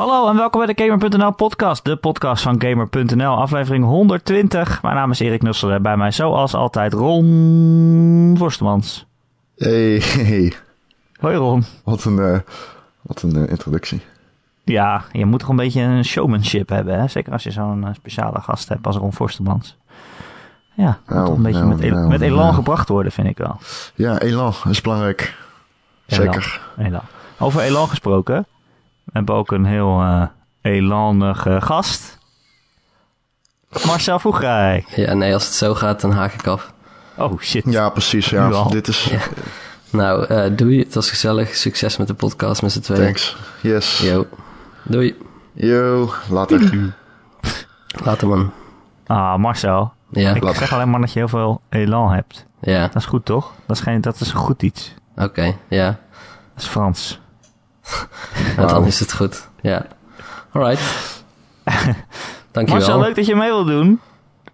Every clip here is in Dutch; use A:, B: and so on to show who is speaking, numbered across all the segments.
A: Hallo en welkom bij de Gamer.nl podcast, de podcast van Gamer.nl, aflevering 120. Mijn naam is Erik Nussel bij mij zoals altijd Ron Forstemans.
B: Hey, hey.
A: Hoi Ron.
B: Wat een, uh, wat een uh, introductie.
A: Ja, je moet toch een beetje een showmanship hebben, hè? zeker als je zo'n uh, speciale gast hebt als Ron Forstemans. Ja, moet nou, toch een beetje
B: nou,
A: met, el
B: nou,
A: met elan gebracht worden, vind ik wel.
B: Ja, elan is belangrijk. Zeker.
A: Elan. elan. Over elan gesproken, we hebben ook een heel uh, elanige gast. Marcel Vroegrij.
C: Ja, nee, als het zo gaat, dan haak ik af.
A: Oh, shit.
B: Ja, precies. Ja, dit is...
C: Ja. Nou, uh, doei. Het was gezellig. Succes met de podcast met z'n tweeën.
B: Thanks. Yes.
C: Yo. Doei.
B: Yo, later.
C: Later, man.
A: Ah, Marcel.
C: Ja.
A: Ik zeg alleen maar dat je heel veel elan hebt.
C: Ja.
A: Dat is goed, toch? Dat is, geen, dat is goed iets.
C: Oké, okay, ja.
A: Dat is Frans.
C: nou, dan is het goed. Ja. Alright. Dankjewel.
A: Marcel, leuk dat je mee wil doen.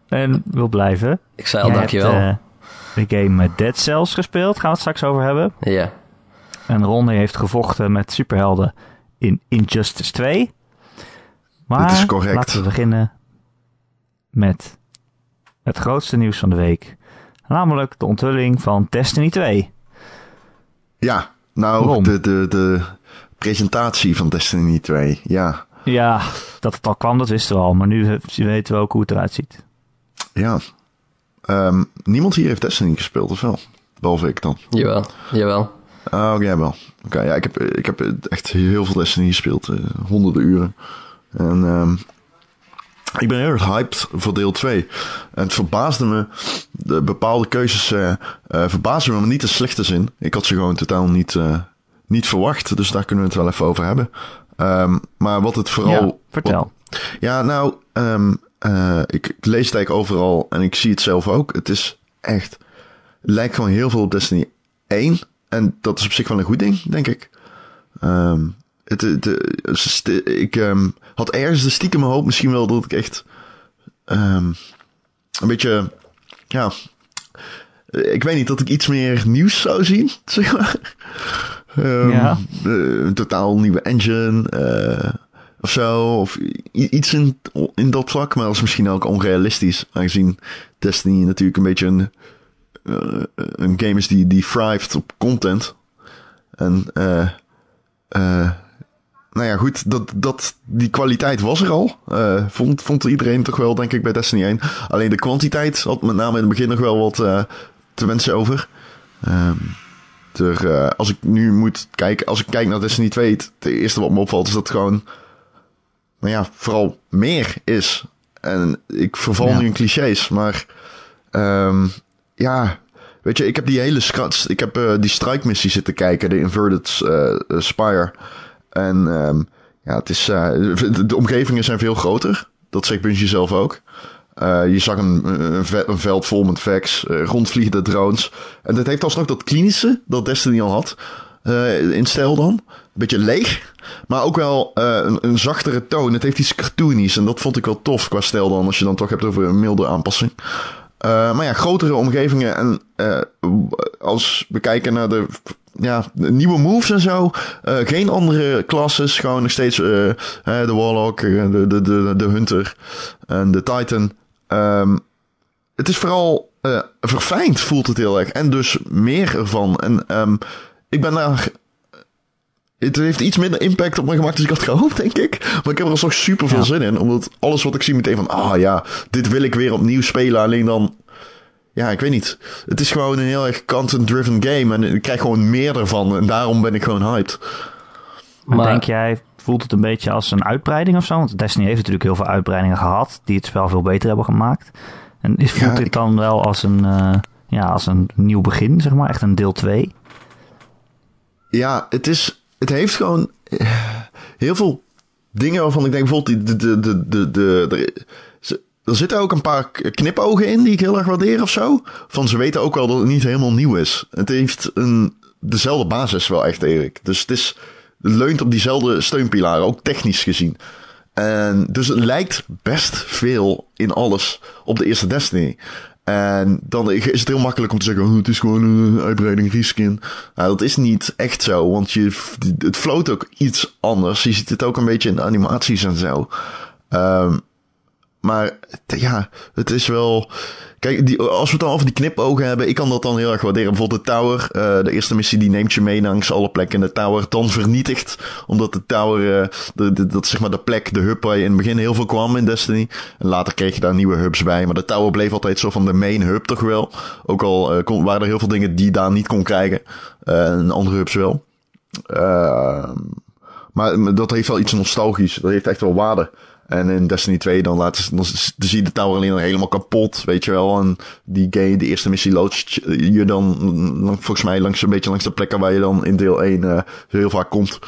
A: En wil blijven.
C: Ik zei al Jij dankjewel.
A: Hebt, uh, de game Dead Cells gespeeld. Gaan we het straks over hebben.
C: Ja.
A: En Ron heeft gevochten met superhelden in Injustice 2. Maar
B: Dit is correct.
A: laten we beginnen met het grootste nieuws van de week. Namelijk de onthulling van Destiny 2.
B: Ja, nou, de, de, de presentatie van Destiny 2, ja.
A: Ja, dat het al kwam, dat wisten we al. Maar nu weten we ook hoe het eruit ziet.
B: Ja. Um, niemand hier heeft Destiny gespeeld, of wel? Behalve ik dan.
C: Jawel, jawel.
B: Oh, okay, wel. Oké, okay, ja, ik heb, ik heb echt heel veel Destiny gespeeld. Uh, honderden uren. En um, ik ben heel erg hyped voor deel 2. En het verbaasde me, de bepaalde keuzes uh, uh, verbaasden me, maar niet in slechte zin. Ik had ze gewoon totaal niet, uh, niet verwacht, dus daar kunnen we het wel even over hebben. Um, maar wat het vooral...
A: Ja, vertel.
B: Wat, ja, nou, um, ik, ik, lees het eigenlijk overal en ik zie het zelf ook. Het is echt... Het lijkt gewoon heel veel op Destiny 1. En dat is op zich wel een goed ding, denk ik. Um, het, het, ik had ergens de stiekem hoop misschien wel dat ik echt een beetje, ja, ik weet niet, dat ik iets meer nieuws zou zien, zeg maar. Um,
A: ja.
B: uh, een totaal nieuwe engine uh, of zo, of iets in, in dat vlak, maar dat is misschien ook onrealistisch, aangezien Destiny natuurlijk een beetje een, uh, een game is die, die thrived op content. En nou ja, goed, dat, dat, die kwaliteit was er al. Uh, vond, vond iedereen toch wel, denk ik, bij Destiny 1. Alleen de kwantiteit had met name in het begin nog wel wat uh, te wensen over. Um, uh, als ik nu moet kijken, als ik kijk naar Destiny 2, het, het eerste wat me opvalt is dat het gewoon, nou ja, vooral meer is. En ik verval ja. nu in clichés, maar um, ja, weet je, ik heb die hele scratch, ik heb uh, die strike-missie zitten kijken, de Inverted uh, Spire. En um, ja, het is, de, de omgevingen zijn veel groter. Dat zegt Bungie zelf ook. Uh, je zag een, veld vol met vex, uh, rondvliegende drones. En dat heeft alsnog dat klinische dat Destiny al had. Uh, in stijl dan. Beetje leeg. Maar ook wel een, een, zachtere toon. Het heeft iets cartoonies. En dat vond ik wel tof qua stijl dan. Als je dan toch hebt over een milde aanpassing. maar ja, grotere omgevingen. En als we kijken naar de ja, nieuwe moves en zo. Geen andere classes. Gewoon nog steeds de Warlock, de, de, de, de Hunter en de Titan. Um, het is vooral uh, verfijnd, voelt het heel erg. En dus meer ervan. En um, ik ben daar... Het heeft iets minder impact op me gemaakt dan ik had gehoopt, denk ik. Maar ik heb er alsnog super veel ja. zin in. Omdat alles wat ik zie meteen van... Ah ja, dit wil ik weer opnieuw spelen. Alleen dan ja, ik weet niet. Het is gewoon een heel erg content-driven game. En ik krijg gewoon meer ervan. En daarom ben ik gewoon hyped.
A: Maar, maar denk jij, voelt het een beetje als een uitbreiding of zo? Want Destiny heeft natuurlijk heel veel uitbreidingen gehad. Die het spel veel beter hebben gemaakt. En is, voelt ja, dit dan wel als een, uh, ja, als een nieuw begin, zeg maar? Echt een deel 2?
B: Ja, het is... Het heeft gewoon heel veel dingen waarvan ik denk bijvoorbeeld de, de, de, de, de, de er zitten ook een paar knipogen in die ik heel erg waardeer of zo. Van ze weten ook wel dat het niet helemaal nieuw is. Het heeft een, dezelfde basis wel echt, Erik. Dus het, is, leunt op diezelfde steunpilaren, ook technisch gezien. En dus het lijkt best veel in alles op de eerste Destiny. En dan is het heel makkelijk om te zeggen, oh, het is gewoon een uitbreiding reskin. Nou, dat is niet echt zo, want je, het floot ook iets anders. Je ziet het ook een beetje in de animaties en zo. Um, maar ja, het is wel. Kijk, die, als we het dan over die knipogen hebben, ik kan dat dan heel erg waarderen. Bijvoorbeeld de tower, uh, de eerste missie die neemt je mee langs alle plekken in de tower, dan vernietigt. Omdat de tower, uh, de, dat zeg maar de plek, de hub waar je in het begin heel veel kwam in Destiny. En later kreeg je daar nieuwe hubs bij. Maar de tower bleef altijd zo van de main hub toch wel. Ook al uh, kon, waren er heel veel dingen die je daar niet kon krijgen. en andere hubs wel. Ehm, maar dat heeft wel iets nostalgisch. Dat heeft echt wel waarde. En in Destiny 2 dan, laat, dan, dan zie je de tower alleen nog helemaal kapot, weet je wel. En die game, de eerste missie loodst je dan, volgens mij langs een beetje langs de plekken waar je dan in deel 1 uh, eh, heel vaak komt.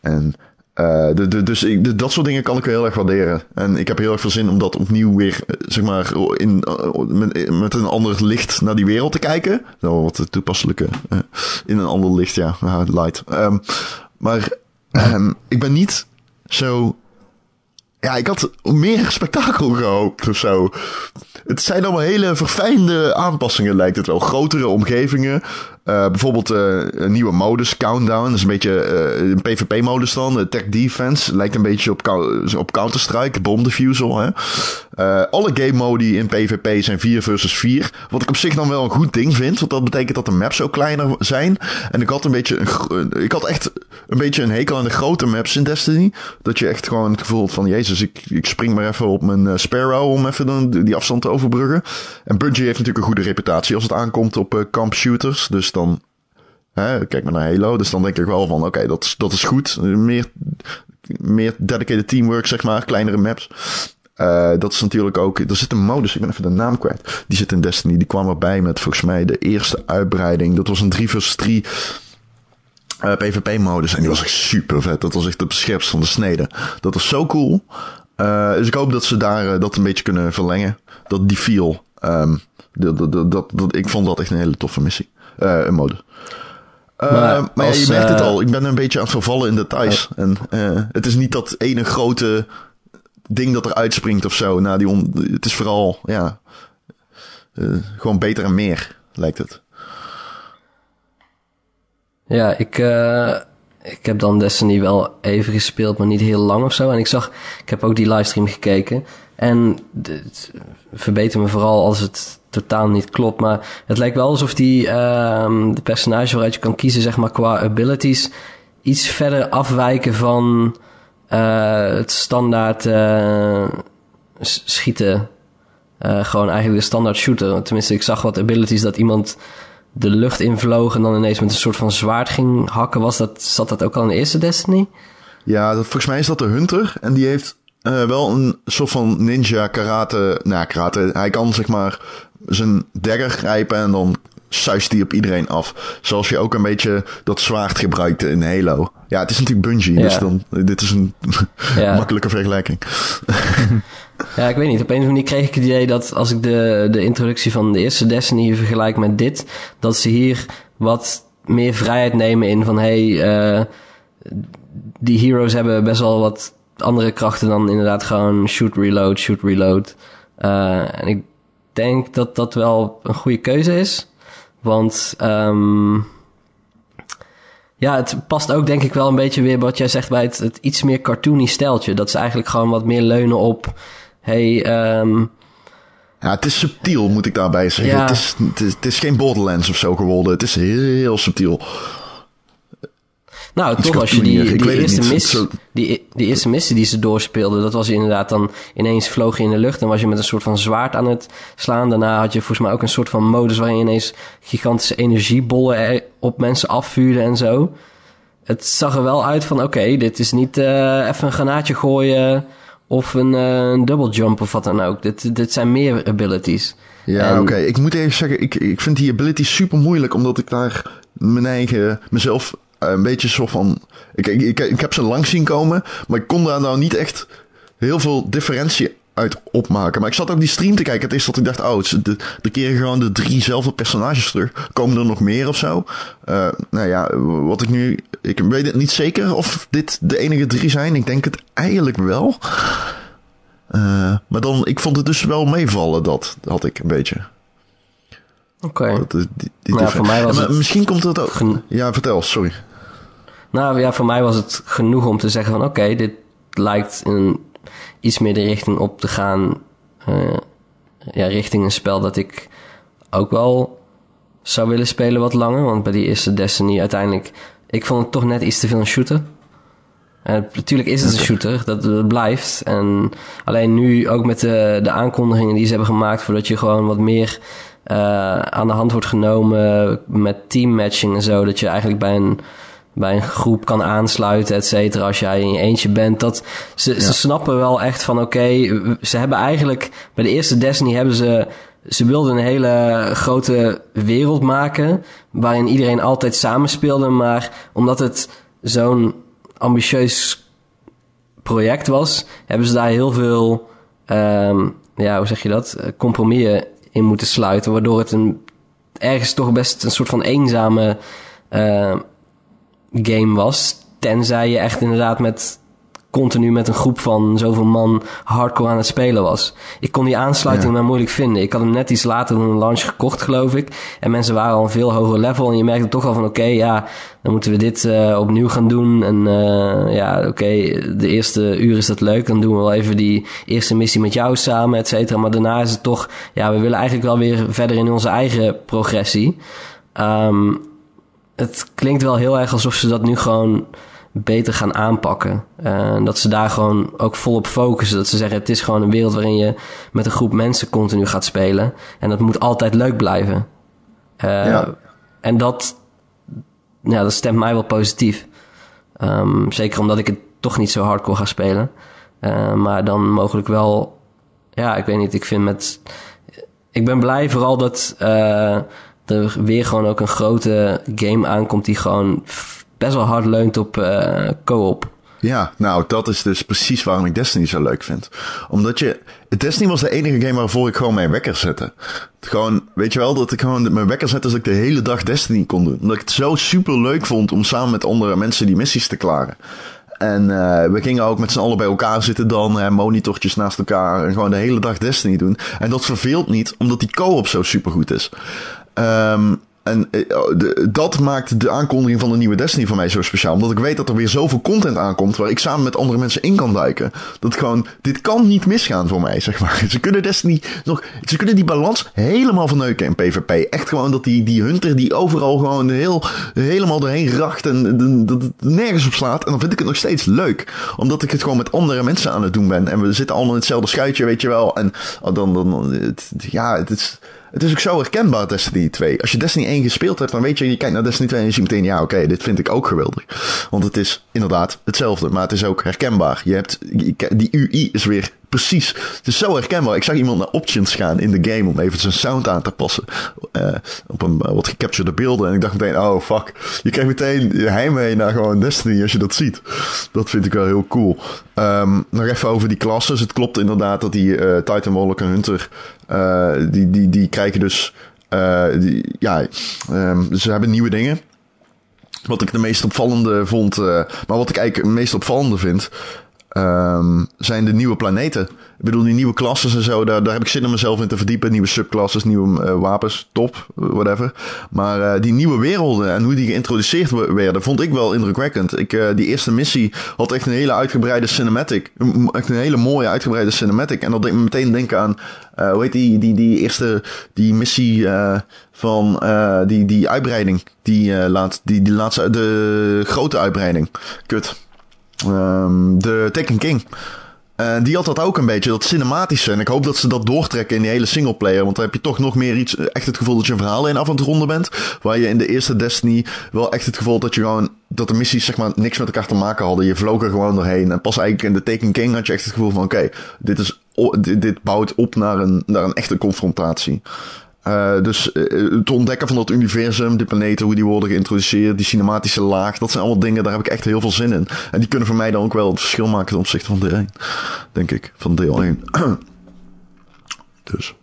B: En uh, de, dus ik, dat soort dingen kan ik heel erg waarderen. En ik heb heel erg veel zin om dat opnieuw weer, eh, zeg maar, in, met, een ander licht naar die wereld te kijken. Nou, wat toepasselijke. In een ander licht, ja. light. Um, maar um, ik ben niet zo ja, ik had meer spektakel gehoopt of zo. Het zijn allemaal hele verfijnde aanpassingen, lijkt het wel. Grotere omgevingen. Uh, bijvoorbeeld uh, een nieuwe modus, Countdown. Dat is een beetje uh, een PvP-modus dan. Tech Defense. Lijkt een beetje op, op Counter-Strike. Bomb Defusal. Hè? alle game modi in PvP zijn 4 versus 4. Wat ik op zich dan wel een goed ding vind. Want dat betekent dat de maps ook kleiner zijn. En ik had een beetje... Ik had echt een beetje een hekel aan de grote maps in Destiny. Dat je echt gewoon het gevoel had van... Jezus, ik, ik spring maar even op mijn Sparrow om even dan die afstand te overbruggen. En Bungie heeft natuurlijk een goede reputatie als het aankomt op camp shooters. Dus dan, kijk maar naar Halo, dus dan denk ik wel van, oké, dat, dat is goed. Meer, meer dedicated teamwork, zeg maar, kleinere maps. Uh, dat is natuurlijk ook. Er zit een modus, ik ben even de naam kwijt. Die zit in Destiny. Die kwam erbij met volgens mij de eerste uitbreiding. Dat was een 3 vs 3 uh, PvP-modus. En die was echt super vet. Dat was echt het scherpst van de snede. Dat was zo cool. Uh, dus ik hoop dat ze daar dat een beetje kunnen verlengen. Dat die feel. Dat, dat, ik vond dat echt een hele toffe missie. Uh, een mode. Uh, maar, maar ja, je merkt het al. Ik ben een beetje aan het vervallen in details. Oh. En uh, het is niet dat ene grote ding dat er uitspringt of zo. Nou, die on, het is vooral, ja, uh, gewoon beter en meer, lijkt het.
C: Ja, ik, ik heb dan Destiny wel even gespeeld, maar niet heel lang of zo. En ik zag, ik heb ook die livestream gekeken. En het verbeter me vooral als het totaal niet klopt. Maar het lijkt wel alsof die, uh, de personage waaruit je kan kiezen, zeg maar, qua abilities, iets verder afwijken van uh, het standaard uh, schieten. Gewoon eigenlijk de standaard shooter. Tenminste, ik zag wat abilities dat iemand de lucht invloog en dan ineens met een soort van zwaard ging hakken. Was dat, zat dat ook al in de eerste Destiny?
B: Ja, dat, volgens mij is dat de Hunter. En die heeft uh, wel een soort van ninja karate. Nou, karate. Hij kan zeg maar zijn dagger grijpen en dan suist hij op iedereen af. Zoals je ook een beetje dat zwaard gebruikt in Halo. Ja, het is natuurlijk Bungie, ja. dus dan, dit is een ja. makkelijke vergelijking.
C: ja, ik weet niet. Op een of andere manier kreeg ik het idee dat als ik de, de introductie van de eerste Destiny vergelijk met dit, dat ze hier wat meer vrijheid nemen in van hey, uh, die heroes hebben best wel wat andere krachten dan inderdaad gewoon shoot, reload, shoot, reload. Uh, en ik denk dat dat wel een goede keuze is. Want um, ja, het past ook denk ik wel een beetje weer wat jij zegt bij het, het iets meer cartoony steltje. Dat ze eigenlijk gewoon wat meer leunen op... Hey, um,
B: ja, het is subtiel, moet ik daarbij zeggen. Ja. Het, is, het, is, het, is, geen Borderlands of zo geworden. Het is heel, heel subtiel.
C: Nou, toch als je die, die eerste, missie, die, die eerste missie die ze doorspeelden, dat was inderdaad dan ineens vloog je in de lucht en was je met een soort van zwaard aan het slaan. Daarna had je volgens mij ook een soort van modus waarin je ineens gigantische energiebollen op mensen afvuurde en zo. Het zag er wel uit van, oké, dit is niet uh, even een granaatje gooien of een, uh, een double jump of wat dan ook. Dit, dit zijn meer abilities.
B: Ja, oké. Okay. Ik moet even zeggen, ik, ik vind die abilities super moeilijk, omdat ik daar mijn eigen, mezelf eh, een beetje zo van. Ik, ik, ik, heb ze lang zien komen, maar ik kon daar nou niet echt heel veel differentie uit opmaken. Maar ik zat ook die stream te kijken. Het is dat ik dacht, oh, de, de keren gewoon de driezelfde personages terug. Komen er nog meer of zo? Uh, nou ja, wat ik nu. Ik weet het niet zeker of dit de enige drie zijn. Ik denk het eigenlijk wel. Uh, maar dan, ik vond het dus wel meevallen, dat had ik een beetje.
C: Oké.
B: Dat
C: Nou,
B: different.
C: voor mij was
B: maar
C: het
B: Misschien komt het ook... Ja, vertel, sorry.
C: Nou ja, voor mij was het genoeg om te zeggen van oké, dit lijkt een, iets meer de richting op te gaan. eh, ja, richting een spel dat ik ook wel zou willen spelen wat langer. Want bij die eerste Destiny uiteindelijk, ik vond het toch net iets te veel een shooter. En natuurlijk is het een shooter, dat, dat blijft. En alleen nu ook met de, de aankondigingen die ze hebben gemaakt, voordat je gewoon wat meer eh, aan de hand wordt genomen met teammatching en zo. Dat je eigenlijk bij een, bij een groep kan aansluiten, et cetera. Als jij in je eentje bent. Dat, ze, ze snappen wel echt van oké, ze hebben eigenlijk bij de eerste Destiny hebben ze. Ze wilden een hele grote wereld maken. Waarin iedereen altijd samenspeelde. Maar omdat het zo'n ambitieus project was, hebben ze daar heel veel, ehm, ja, hoe zeg je dat, Eh, compromissen in moeten sluiten, waardoor het een, ergens toch best een soort van eenzame eh, game was. Tenzij je echt inderdaad met continu met een groep van zoveel man hardcore aan het spelen was. Ik kon die aansluiting
B: Ja.
C: maar moeilijk vinden. Ik had hem net iets later dan een launch gekocht, geloof ik. En mensen waren al een veel hoger level. En je merkte toch al van, oké, ja, dan moeten we dit eh, opnieuw gaan doen. En eh, ja, oké, de eerste uur is dat leuk. Dan doen we wel even die eerste missie met jou samen, et cetera. Maar daarna is het toch, ja, we willen eigenlijk wel weer verder in onze eigen progressie. Ehm, het klinkt wel heel erg alsof ze dat nu gewoon beter gaan aanpakken. En dat ze daar gewoon ook volop focussen. Dat ze zeggen, het is gewoon een wereld waarin je met een groep mensen continu gaat spelen. En dat moet altijd leuk blijven. Eh,
B: Ja.
C: En dat, ja, dat stemt mij wel positief. Ehm, zeker omdat ik het toch niet zo hardcore ga spelen. Eh, maar dan mogelijk wel, ja, ik weet niet. Ik vind met, ik ben blij vooral dat eh, er weer gewoon ook een grote game aankomt die gewoon best wel hard leunt op eh, co-op.
B: Ja, nou, dat is dus precies waarom ik Destiny zo leuk vind. Omdat je... Destiny was de enige game waarvoor ik gewoon mijn wekker zette. Gewoon, weet je wel, dat ik gewoon mijn wekker zette... zodat ik de hele dag Destiny kon doen. Omdat ik het zo super leuk vond om samen met andere mensen die missies te klaren. En eh, we gingen ook met z'n allen bij elkaar zitten dan, monitortjes naast elkaar... en gewoon de hele dag Destiny doen. En dat verveelt niet, omdat die co-op zo supergoed is. Ehm en eh, de, dat maakt de aankondiging van de nieuwe Destiny voor mij zo speciaal. Omdat ik weet dat er weer zoveel content aankomt waar ik samen met andere mensen in kan duiken. Dat gewoon, dit kan niet misgaan voor mij, zeg maar. Ze kunnen Destiny nog, ze kunnen die balans helemaal verneuken in PvP. Echt gewoon dat die, die hunter die overal gewoon heel, helemaal doorheen racht en dat het nergens op slaat. En dan vind ik het nog steeds leuk. Omdat ik het gewoon met andere mensen aan het doen ben. En we zitten allemaal in hetzelfde schuitje, weet je wel. En oh, dan, dan, ja, het is... Het is ook zo herkenbaar, Destiny 2. Als je Destiny 1 gespeeld hebt, dan weet je, je kijkt naar Destiny 2 en je ziet meteen, ja, oké, dit vind ik ook geweldig. Want het is inderdaad hetzelfde, maar het is ook herkenbaar. Je hebt, die UI is weer precies. Het is zo herkenbaar. Ik zag iemand naar options gaan in de game om even zijn sound aan te passen. eh, op een eh, wat gecaptured beelden. En ik dacht meteen, oh fuck. Je krijgt meteen heimwee naar gewoon Destiny als je dat ziet. Dat vind ik wel heel cool. Ehm, nog even over die klasses. Het klopt inderdaad dat die eh Titan Warlock en Hunter, die, die, die krijgen dus, die, ja, ehm, ze hebben nieuwe dingen. Wat ik de meest opvallende vond, maar wat ik eigenlijk het meest opvallende vind, ehm, zijn de nieuwe planeten. Ik bedoel, die nieuwe klasses en zo, daar, daar heb ik zin om mezelf in te verdiepen. Nieuwe subclasses, nieuwe eh, wapens, top, whatever. Maar eh, die nieuwe werelden en hoe die geïntroduceerd we- werden, vond ik wel indrukwekkend. Ik, eh, die eerste missie had echt een hele uitgebreide cinematic. Echt een hele mooie uitgebreide cinematic. En dat deed me meteen denken aan, eh, hoe heet die, die, die eerste, die missie eh, van eh, die, die uitbreiding. Die, eh, laat, die, die laatste, de grote uitbreiding. Kut. Ehm, de Taken King. En die had dat ook een beetje, dat cinematische. En ik hoop dat ze dat doortrekken in die hele singleplayer. Want dan heb je toch nog meer iets, echt het gevoel dat je een verhaal in af aan het ronden bent. Waar je in de eerste Destiny wel echt het gevoel dat je gewoon, dat de missies zeg maar niks met elkaar te maken hadden. Je vloog er gewoon doorheen. En pas eigenlijk in de Taken King had je echt het gevoel van, oké, dit is, dit bouwt op naar een, naar een echte confrontatie. Eh, dus eh, het ontdekken van dat universum, die planeten, hoe die worden geïntroduceerd, die cinematische laag, dat zijn allemaal dingen, daar heb ik echt heel veel zin in. En die kunnen voor mij dan ook wel het verschil maken ten opzichte van deel 1, denk ik, van deel 1. dus.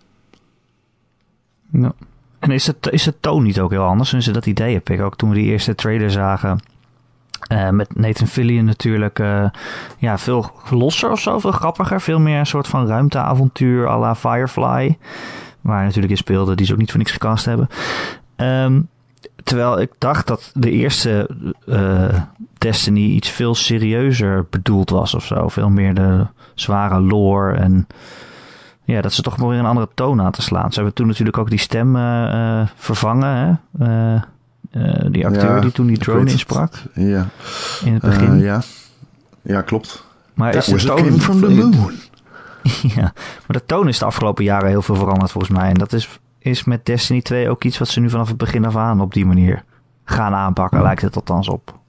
A: Ja. En is het, is toon niet ook heel anders? Dus dat idee heb ik ook toen we die eerste trailer zagen. eh, met Nathan Fillion natuurlijk. ja, veel losser of zo, veel grappiger. Veel meer een soort van ruimteavontuur à la Firefly. Waar natuurlijk in speelde, die ze ook niet voor niks gecast hebben. Ehm, terwijl ik dacht dat de eerste uh, Destiny iets veel serieuzer bedoeld was of zo. Veel meer de zware lore en ja, dat ze toch maar weer een andere toon aan te slaan. Ze hebben toen natuurlijk ook die stem uh, vervangen. Hè? die acteur die toen die drone insprak.
B: Ja.
A: In het begin.
B: ja. ja, klopt.
A: Maar is de
B: toon from the moon.
A: ja, maar de toon is de afgelopen jaren heel veel veranderd volgens mij. En dat is, is met Destiny 2 ook iets wat ze nu vanaf het begin af aan op die manier gaan aanpakken, lijkt het althans op.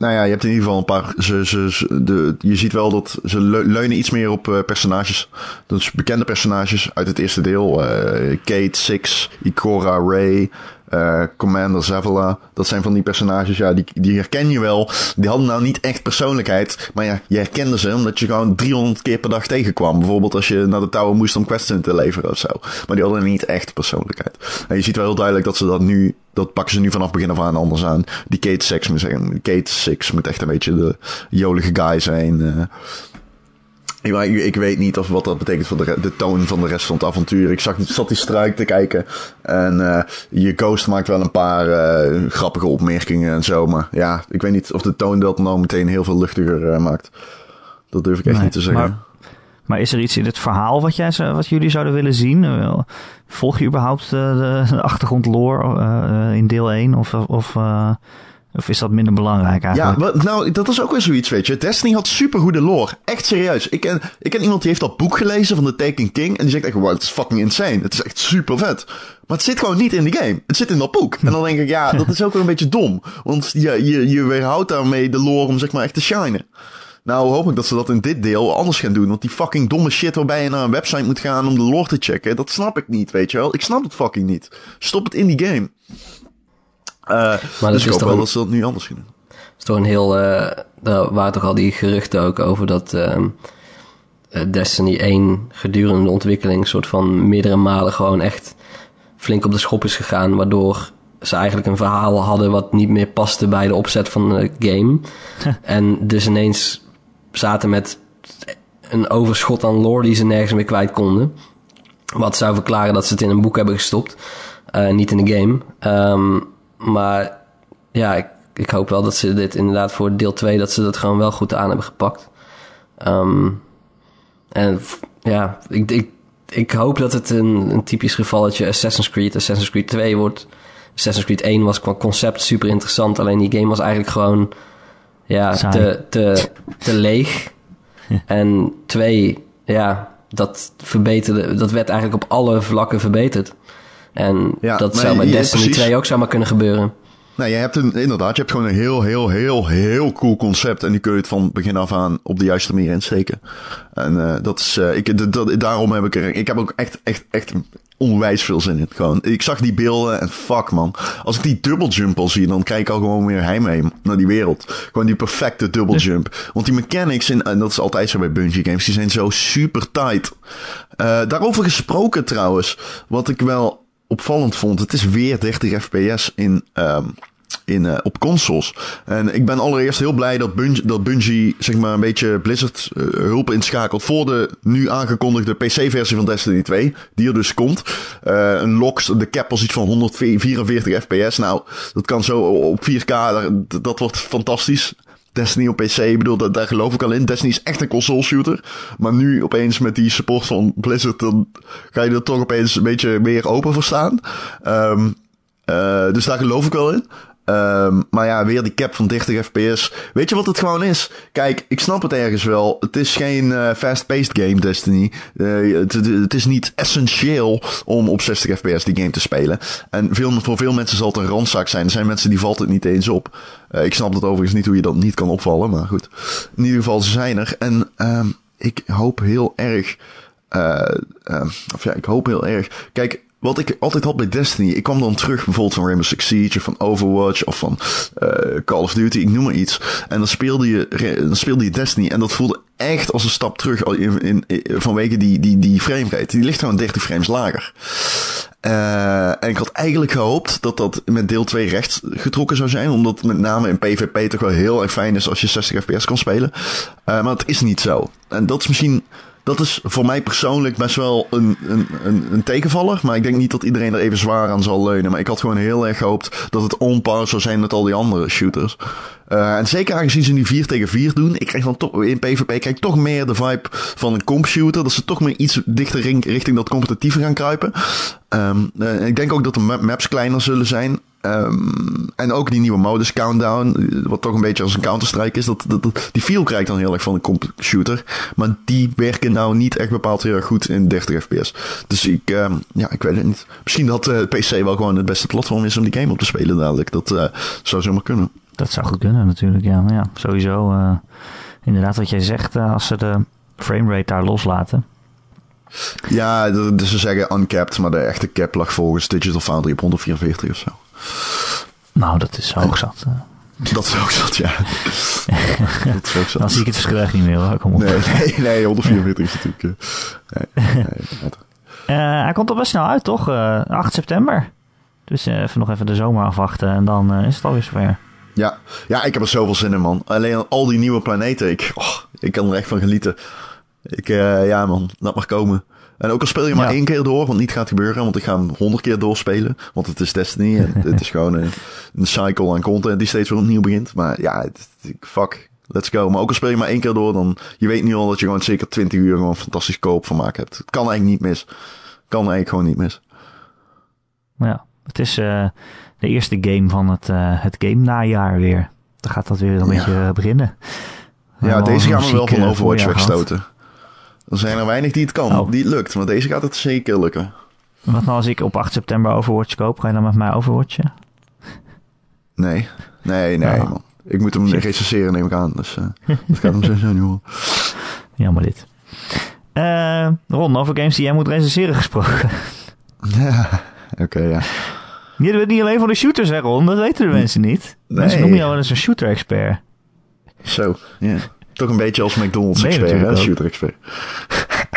B: Nou ja, je hebt in ieder geval een paar. Ze, ze, de, je ziet wel dat ze leunen iets meer op uh, personages. Dus bekende personages uit het eerste deel. Uh, Kate, Six, Ikora, Ray, uh, Commander Zavala. Dat zijn van die personages, ja, die, die herken je wel. Die hadden nou niet echt persoonlijkheid. Maar ja, je herkende ze omdat je gewoon 300 keer per dag tegenkwam. Bijvoorbeeld als je naar de tower moest om quests te leveren of zo. Maar die hadden niet echt persoonlijkheid. En je ziet wel heel duidelijk dat ze dat nu, dat pakken ze nu vanaf begin af aan anders aan. Die Kate Six moet zeggen. Kate Six moet echt een beetje de jolige guy zijn. Uh, ik, ik, weet niet of wat dat betekent voor de, de, toon van de rest van het avontuur. Ik zag, zat die struik te kijken. En uh, je ghost maakt wel een paar uh, grappige opmerkingen en zo. Maar ja, ik weet niet of de toon dat nou meteen heel veel luchtiger uh, maakt. Dat durf ik echt niet te zeggen.
A: Maar, maar, is er iets in het verhaal wat, jij, wat jullie zouden willen zien? Volg je überhaupt de, de achtergrondlore in deel 1? Of, of of is dat minder belangrijk eigenlijk?
B: Ja, nou, dat is ook weer zoiets, weet je. Destiny had supergoede lore. Echt serieus. Ik ken, ik ken iemand die heeft dat boek gelezen van The Taken King. En die zegt echt, wow, het is fucking insane. Het is echt super vet. Maar het zit gewoon niet in de game. Het zit in dat boek. En dan denk ik, ja, dat is ook wel een beetje dom. Want je, je, je weerhoudt daarmee de lore om zeg maar echt te shinen. Nou hoop ik dat ze dat in dit deel anders gaan doen. Want die fucking domme shit waarbij je naar een website moet gaan om de lore te checken. Dat snap ik niet, weet je wel. Ik snap het fucking niet. Stop het in die game. Uh, maar dus ik hoop wel dat ze dat nu anders gaan doen.
C: is toch een heel... Uh, daar waren toch al die geruchten ook over dat... Uh, Destiny 1 gedurende de ontwikkeling... soort van meerdere malen gewoon echt... flink op de schop is gegaan... waardoor ze eigenlijk een verhaal hadden... wat niet meer paste bij de opzet van de game. en dus ineens zaten met een overschot aan lore... die ze nergens meer kwijt konden. Wat zou verklaren dat ze het in een boek hebben gestopt... niet in de game. Um, maar ja, ik, ik, hoop wel dat ze dit inderdaad voor deel 2, dat ze dat gewoon wel goed aan hebben gepakt. Um, en ja, ik, ik, ik hoop dat het een, een typisch gevalletje Assassin's Creed, Assassin's Creed 2 wordt. Assassin's Creed 1 was qua concept super interessant, alleen die game was eigenlijk gewoon ja, te, te, te leeg. En 2, ja, dat verbeterde, dat werd eigenlijk op alle vlakken verbeterd. En ja, dat zou bij Destiny precies. 2 ook zou maar kunnen gebeuren.
B: Nou, je hebt een, inderdaad, je hebt gewoon een heel, heel, heel, heel cool concept. En die kun je het van begin af aan op de juiste manier insteken. En uh, dat is, uh, ik, dat, daarom heb ik er, ik heb ook echt, echt, echt onwijs veel zin in. Gewoon, ik zag die beelden en fuck man. Als ik die double jump al zie, dan krijg ik al gewoon weer heimheen naar die wereld. Gewoon die perfecte double jump. Want die mechanics, in, en dat is altijd zo bij Bungie games, die zijn zo super tight. Uh, daarover gesproken trouwens, wat ik wel opvallend vond, het is weer 30 fps in, um, in, uh, op consoles. En ik ben allereerst heel blij dat Bungie, dat Bungie zeg maar een beetje Blizzard uh, hulp inschakelt voor de nu aangekondigde PC-versie van Destiny 2, die er dus komt. Uh, een lock, de cap was iets van 144 fps. Nou, dat kan zo op 4K, dat, dat wordt fantastisch. Destiny op PC, bedoel, daar, daar geloof ik al in. Destiny is echt een console shooter. Maar nu opeens met die support van Blizzard, dan ga je er toch opeens een beetje meer open voor staan. Um, uh, dus daar geloof ik wel in. Um, maar ja, weer die cap van 30 fps. Weet je wat het gewoon is? Kijk, ik snap het ergens wel. Het is geen uh, fast-paced game, Destiny. Uh, het, is niet essentieel om op 60 fps die game te spelen. En veel, voor veel mensen zal het een randzaak zijn. Er zijn mensen die valt het niet eens op. Uh, ik snap het overigens niet hoe je dat niet kan opvallen, maar goed. In ieder geval, ze zijn er. En um, ik hoop heel erg... of ja, ik hoop heel erg... Kijk, wat ik altijd had bij Destiny, ik kwam dan terug bijvoorbeeld van Rainbow Six Siege of van Overwatch of van uh, Call of Duty, ik noem maar iets. En dan speelde je, speelde je Destiny en dat voelde echt als een stap terug in, vanwege die, die, die framerate. Die ligt gewoon 30 frames lager. Uh, en ik had eigenlijk gehoopt dat dat met deel 2 recht getrokken zou zijn. Omdat met name in PvP toch wel heel erg fijn is als je 60 fps kan spelen. Uh, maar het is niet zo. En dat is misschien dat is voor mij persoonlijk best wel een, een, een, een, tegenvaller. Maar ik denk niet dat iedereen er even zwaar aan zal leunen. Maar ik had gewoon heel erg gehoopt dat het on par zou zijn met al die andere shooters. Uh, en zeker aangezien ze nu 4 tegen 4 doen, ik krijg dan toch in PvP krijg toch meer de vibe van een comp shooter. Dat ze toch meer iets dichter richting dat competitieve gaan kruipen. Um, uh, ik denk ook dat de maps kleiner zullen zijn. Um, en ook die nieuwe modus Countdown, wat toch een beetje als een Counter-Strike is. Dat, dat, die feel krijgt dan heel erg van een comp shooter. Maar die werken nou niet echt bepaald heel erg goed in 30 fps. Dus ik, um, ja, ik weet het niet. Misschien dat uh, PC wel gewoon het beste platform is om die game op te spelen dadelijk. Dat uh, zou zomaar kunnen.
A: Dat zou goed kunnen natuurlijk, ja. Maar ja, sowieso. Inderdaad, wat jij zegt, als ze de framerate daar loslaten.
B: Ja, dus ze zeggen uncapped, maar de echte cap lag volgens Digital Foundry op 144 of zo.
A: Nou, dat is hoog zat.
B: Dat is ook zat, ja.
A: dat is ook zat. Dan zie ik het verschil echt niet meer hoor. Kom op.
B: Nee, nee, nee 144 is natuurlijk... Uh, nee, nee,
A: uh, hij komt er best snel uit, toch? Uh, 8 september. Dus even nog even de zomer afwachten en dan is het alweer zover.
B: Ja. ja, ik heb er zoveel zin in, man. Alleen al die nieuwe planeten, ik, oh, ik kan er echt van genieten. Ik, ja man, laat maar komen. En ook al speel je maar één keer door, want niet gaat gebeuren, want ik ga hem honderd keer doorspelen. Want het is Destiny en het is gewoon een, een, cycle aan content die steeds weer opnieuw begint. Maar ja, het, fuck, let's go. Maar ook al speel je maar één keer door, dan je weet nu al dat je gewoon zeker 20 uur gewoon fantastisch koop van maken hebt. Het kan eigenlijk niet mis. Kan eigenlijk gewoon niet mis.
A: Ja, het is uh, de eerste game van het, uh, het game najaar weer. Dan gaat dat weer een beetje beginnen.
B: Ja, deze gaan we wel van Overwatch wegstoten. Er zijn er weinig die het kan, oh. die het lukt. Maar deze gaat het zeker lukken.
A: Wat nou als ik op 8 september Overwatch koop? Ga je dan met mij Overwatchen?
B: Nee, nee, nee man. Ik moet hem Shit. recenseren neem ik aan. Dus uh, dat gaat hem sowieso niet hoor.
A: Jammer dit. Uh, Ron, over games die jij moet recenseren gesproken.
B: Ja, oké okay, ja.
A: Je bent niet alleen voor de shooters hè Ron, dat weten de mensen niet. Nee. Mensen noemen jou wel eens een shooter-expert.
B: Zo, ja. Toch een beetje als McDonald's expert, hè? Shooter expert.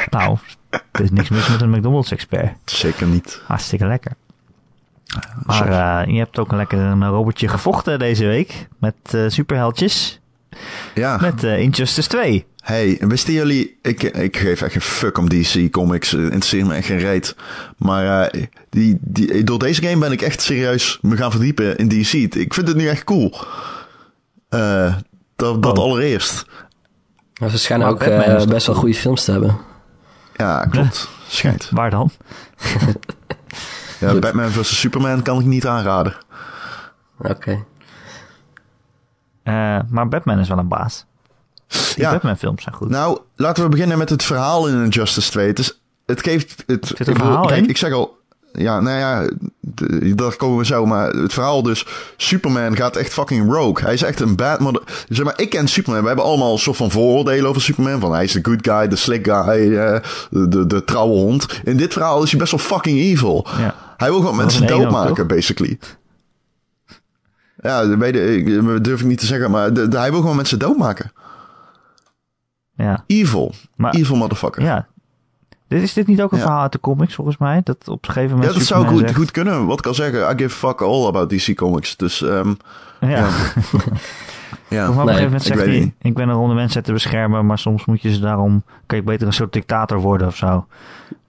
A: Nou, er is niks mis met een McDonald's expert.
B: Zeker niet.
A: Hartstikke lekker. Maar uh, je hebt ook een lekker een robotje gevochten deze week. Met uh, superheldjes.
B: Ja.
A: Met uh, Injustice 2.
B: Hey, wisten jullie, ik, ik geef echt geen fuck om DC Comics, interesseert me echt geen reet. Maar uh, die, die, door deze game ben ik echt serieus me gaan verdiepen in DC. Ik vind het nu echt cool. Uh, dat, dat oh. allereerst.
C: Maar ze schijnen ook uh, best wel goede films te hebben.
B: Ja, klopt. Schijnt.
A: Waar dan?
B: ja, Batman vs. Superman kan ik niet aanraden.
C: Oké. Okay.
A: Uh, maar Batman is wel een baas. Die ja. Batman films zijn goed.
B: Nou, laten we beginnen met het verhaal in Injustice 2. Het, is, het geeft... Het,
A: Zit een verhaal
B: kijk,
A: in?
B: ik zeg al... Ja, nou ja, daar komen we zo. Maar het verhaal dus, Superman gaat echt fucking rogue. Hij is echt een bad mother. Zeg maar, ik ken Superman. We hebben allemaal een soort van vooroordelen over Superman. Van hij is de good guy, de slick guy, uh, de, de, trouwe hond. In dit verhaal is hij best wel fucking evil.
A: Ja.
B: Hij wil gewoon mensen doodmaken, basically. Ja, dat durf ik niet te zeggen, maar de, de, hij wil gewoon mensen doodmaken.
A: Ja.
B: Evil. Maar, evil motherfucker.
A: Ja, is dit niet ook een verhaal uit de comics, volgens mij? Dat op een gegeven moment.
B: Ja, dat zou goed, goed kunnen. Wat ik al zeggen, I give fuck all about DC Comics. Dus, um,
A: ja. ja. ja. op een gegeven moment zegt hij: Ik ben een ronde mensen te beschermen, maar soms moet je ze daarom. Kan je beter een soort dictator worden of zo.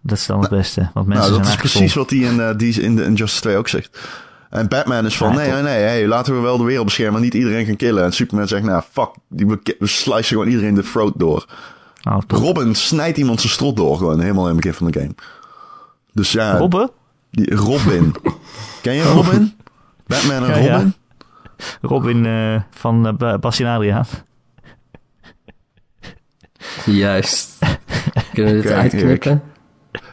A: Dat is dan het nou, beste. Want mensen
B: nou, dat
A: is
B: precies wat hij in, uh, die in de Injustice 2 ook zegt. En Batman is van, nee, nee, nee, hey, laten we wel de wereld beschermen, maar niet iedereen gaan killen. En Superman zegt, nou, fuck, we, we slicen gewoon iedereen de throat door.
A: Oh,
B: Robin snijdt iemand zijn strot door gewoon helemaal in het begin van de game. Dus ja.
A: Robin?
B: Die, Robin. Ken je Robin? Batman en ja, Robin?
A: Ja. Robin uh, van uh, Bastien Adriaan.
C: Juist. Kunnen we dit okay, uitknippen?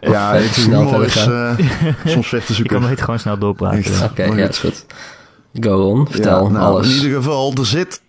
B: Ja, het is snel humor is uh, soms weg te zoeken.
A: Ik kan het gewoon snel doorpraten.
C: Oké, okay, ja, is goed. Go on, vertel ja, nou, alles.
B: In ieder geval, er zit,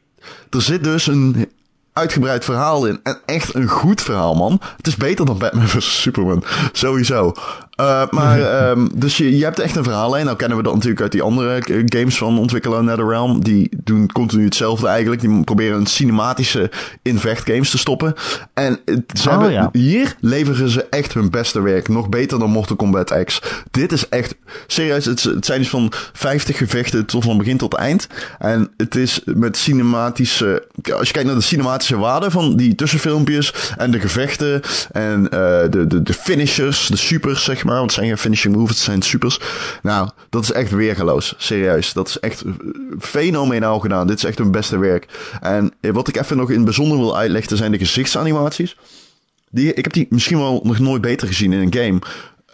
B: er zit dus een uitgebreid verhaal in. En echt een goed verhaal, man. Het is beter dan Batman vs. Superman. Sowieso. Uh, maar, um, dus je, je hebt echt een verhaallijn. Nou kennen we dat natuurlijk uit die andere games van ontwikkelaar NetherRealm. Die doen continu hetzelfde eigenlijk. Die proberen een cinematische invecht games te stoppen. En ze oh, hebben, ja. hier leveren ze echt hun beste werk. Nog beter dan Mortal Kombat X. Dit is echt, serieus, het, het zijn iets van 50 gevechten tot van begin tot eind. En het is met cinematische, als je kijkt naar de cinematische waarde van die tussenfilmpjes en de gevechten en uh, de, de, de finishers, de supers zeg maar. Want het zijn geen finishing moves, het zijn supers. Nou, dat is echt weergeloos. Serieus. Dat is echt fenomenaal gedaan. Dit is echt hun beste werk. En wat ik even nog in bijzonder wil uitleggen zijn de gezichtsanimaties. Die, ik heb die misschien wel nog nooit beter gezien in een game.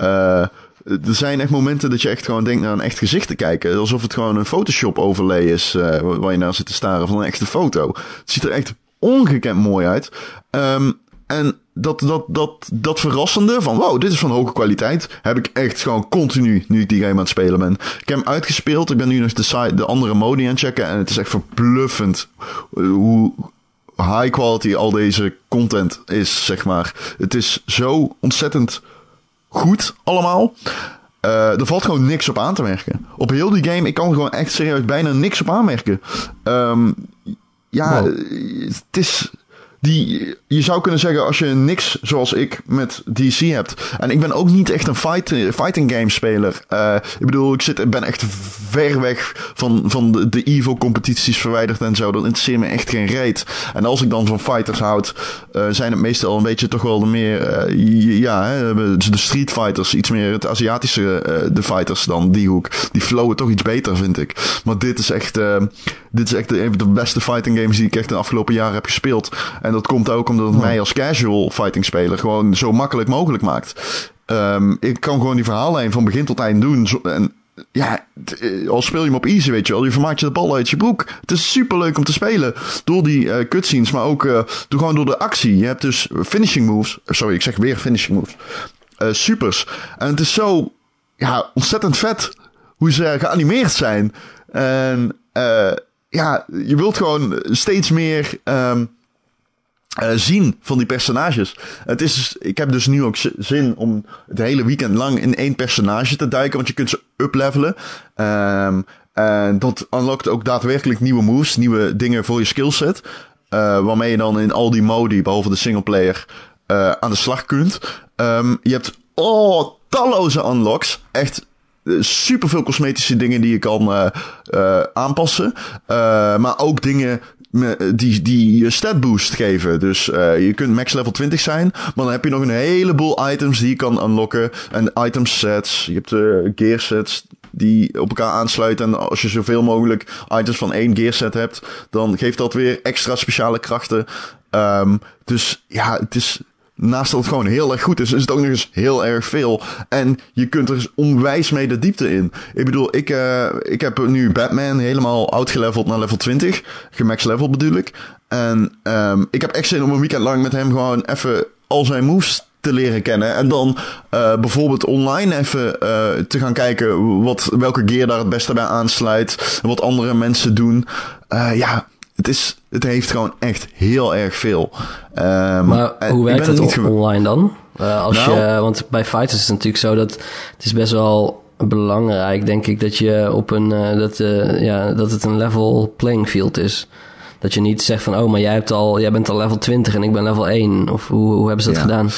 B: Uh, er zijn echt momenten dat je echt gewoon denkt naar een echt gezicht te kijken. Alsof het gewoon een Photoshop overlay is waar je naar zit te staren van een echte foto. Het ziet er echt ongekend mooi uit. Um, en dat, dat, dat, dat verrassende van wow, dit is van hoge kwaliteit, heb ik echt gewoon continu nu ik die game aan het spelen ben. Ik heb hem uitgespeeld, ik ben nu nog de, de andere modi aan het checken en het is echt verbluffend hoe high quality al deze content is, zeg maar. Het is zo ontzettend goed allemaal. Uh, er valt gewoon niks op aan te merken. Op heel die game, ik kan gewoon echt serieus bijna niks op aanmerken. Um, ja, het is die, je zou kunnen zeggen, als je niks zoals ik met DC hebt. En ik ben ook niet echt een fight, fighting game speler. Uh, ik bedoel, ik zit, ben echt ver weg van, van de, de Evo competities verwijderd en zo. Dat interesseert me echt geen reet. En als ik dan van fighters houd, uh, zijn het meestal een beetje toch wel de meer, ja, hè, de street fighters. Iets meer het Aziatische, de fighters dan die hoek. Die flowen toch iets beter, vind ik. Maar dit is echt, dit is echt een van de beste fighting games die ik echt de afgelopen jaren heb gespeeld. En dat komt ook omdat het mij als casual fighting speler gewoon zo makkelijk mogelijk maakt. Um, ik kan gewoon die verhaallijn van begin tot eind doen. En ja, eh, al speel je hem op easy, weet je wel. Je vermaakt je de bal uit je broek. Het is super leuk om te spelen. Door die uh, cutscenes, maar ook uh, door, gewoon door de actie. Je hebt dus finishing moves. Sorry, ik zeg weer finishing moves. Uh, supers. En het is zo ja, ontzettend vet hoe ze geanimeerd zijn. En ja, je wilt gewoon steeds meer... Um, uh, zien van die personages. Het is, dus, ik heb dus nu ook zin om het hele weekend lang in één personage te duiken, want je kunt ze uplevelen. Um, en dat unlockt ook daadwerkelijk nieuwe moves, nieuwe dingen voor je skillset. Uh, waarmee je dan in al die modi, behalve de singleplayer, uh, aan de slag kunt. Um, je hebt oh, talloze unlocks. Echt super veel cosmetische dingen die je kan uh, uh, aanpassen. Uh, maar ook dingen die, die je stat boost geven. Dus je kunt max level 20 zijn, maar dan heb je nog een heleboel items die je kan unlocken. En item sets, je hebt uh, gear sets die op elkaar aansluiten. En als je zoveel mogelijk items van één gear set hebt, dan geeft dat weer extra speciale krachten. Um, dus ja, het is naast dat het gewoon heel erg goed is, is het ook nog eens heel erg veel. En je kunt er onwijs mee de diepte in. Ik bedoel, ik, uh, ik heb nu Batman helemaal outgeleveld naar level 20. Gemax level bedoel ik. En um, ik heb echt zin om een weekend lang met hem gewoon even al zijn moves te leren kennen. En dan uh, bijvoorbeeld online even uh, te gaan kijken wat, welke gear daar het beste bij aansluit. Wat andere mensen doen. Ja, het, is, het heeft gewoon echt heel erg veel.
C: Um, maar hoe werkt het online dan? Uh, als nou, je, want bij fighters is het natuurlijk zo dat het is best wel belangrijk, denk ik, dat je op een uh, dat, ja, dat het een level playing field is. Dat je niet zegt van oh, maar jij hebt al, jij bent al level 20 en ik ben level 1. Of hoe, hoe hebben ze dat ja. gedaan?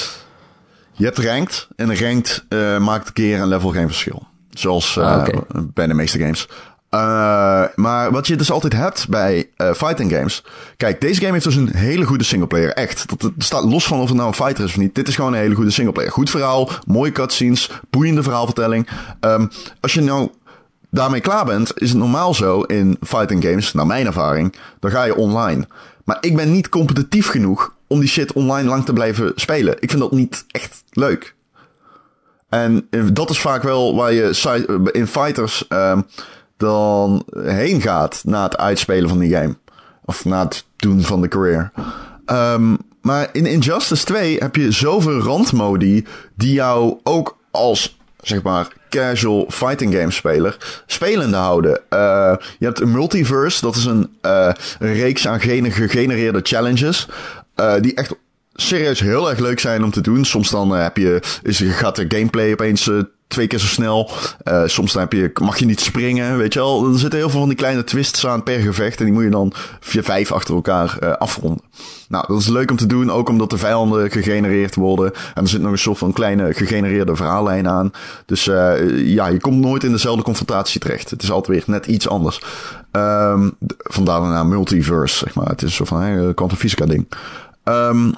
B: Je hebt ranked en ranked maakt keer en level geen verschil. Zoals ah, okay. bij de meeste games. Uh, maar wat je dus altijd hebt bij uh, fighting games. Kijk, deze game heeft dus een hele goede singleplayer. Echt. Dat, staat los van of het nou een fighter is of niet. Dit is gewoon een hele goede singleplayer. Goed verhaal, mooie cutscenes, boeiende verhaalvertelling. Um, als je nou daarmee klaar bent, is het normaal zo in fighting games, naar mijn ervaring, dan ga je online. Maar ik ben niet competitief genoeg om die shit online lang te blijven spelen. Ik vind dat niet echt leuk. En dat is vaak wel waar je in fighters. Um, dan heen gaat na het uitspelen van die game. Of na het doen van de career. Um, maar in Injustice 2 heb je zoveel randmodi die jou ook als, zeg maar, casual fighting game speler spelende houden. Uh, je hebt een multiverse, dat is een, een reeks aan gegenereerde challenges. Uh, die echt serieus heel erg leuk zijn om te doen. Soms dan heb je, is, gaat de gameplay opeens twee keer zo snel. Uh, soms heb je, mag je niet springen, weet je wel. Er zitten heel veel van die kleine twists aan per gevecht. En die moet je dan via vijf achter elkaar uh, afronden. Nou, dat is leuk om te doen. Ook omdat de vijanden gegenereerd worden. En er zit nog een soort van kleine gegenereerde verhaallijn aan. Dus uh, ja, je komt nooit in dezelfde confrontatie terecht. Het is altijd weer net iets anders. Um, vandaar daarna multiverse, zeg maar. Het is zo van een quantum fysica ding. Um,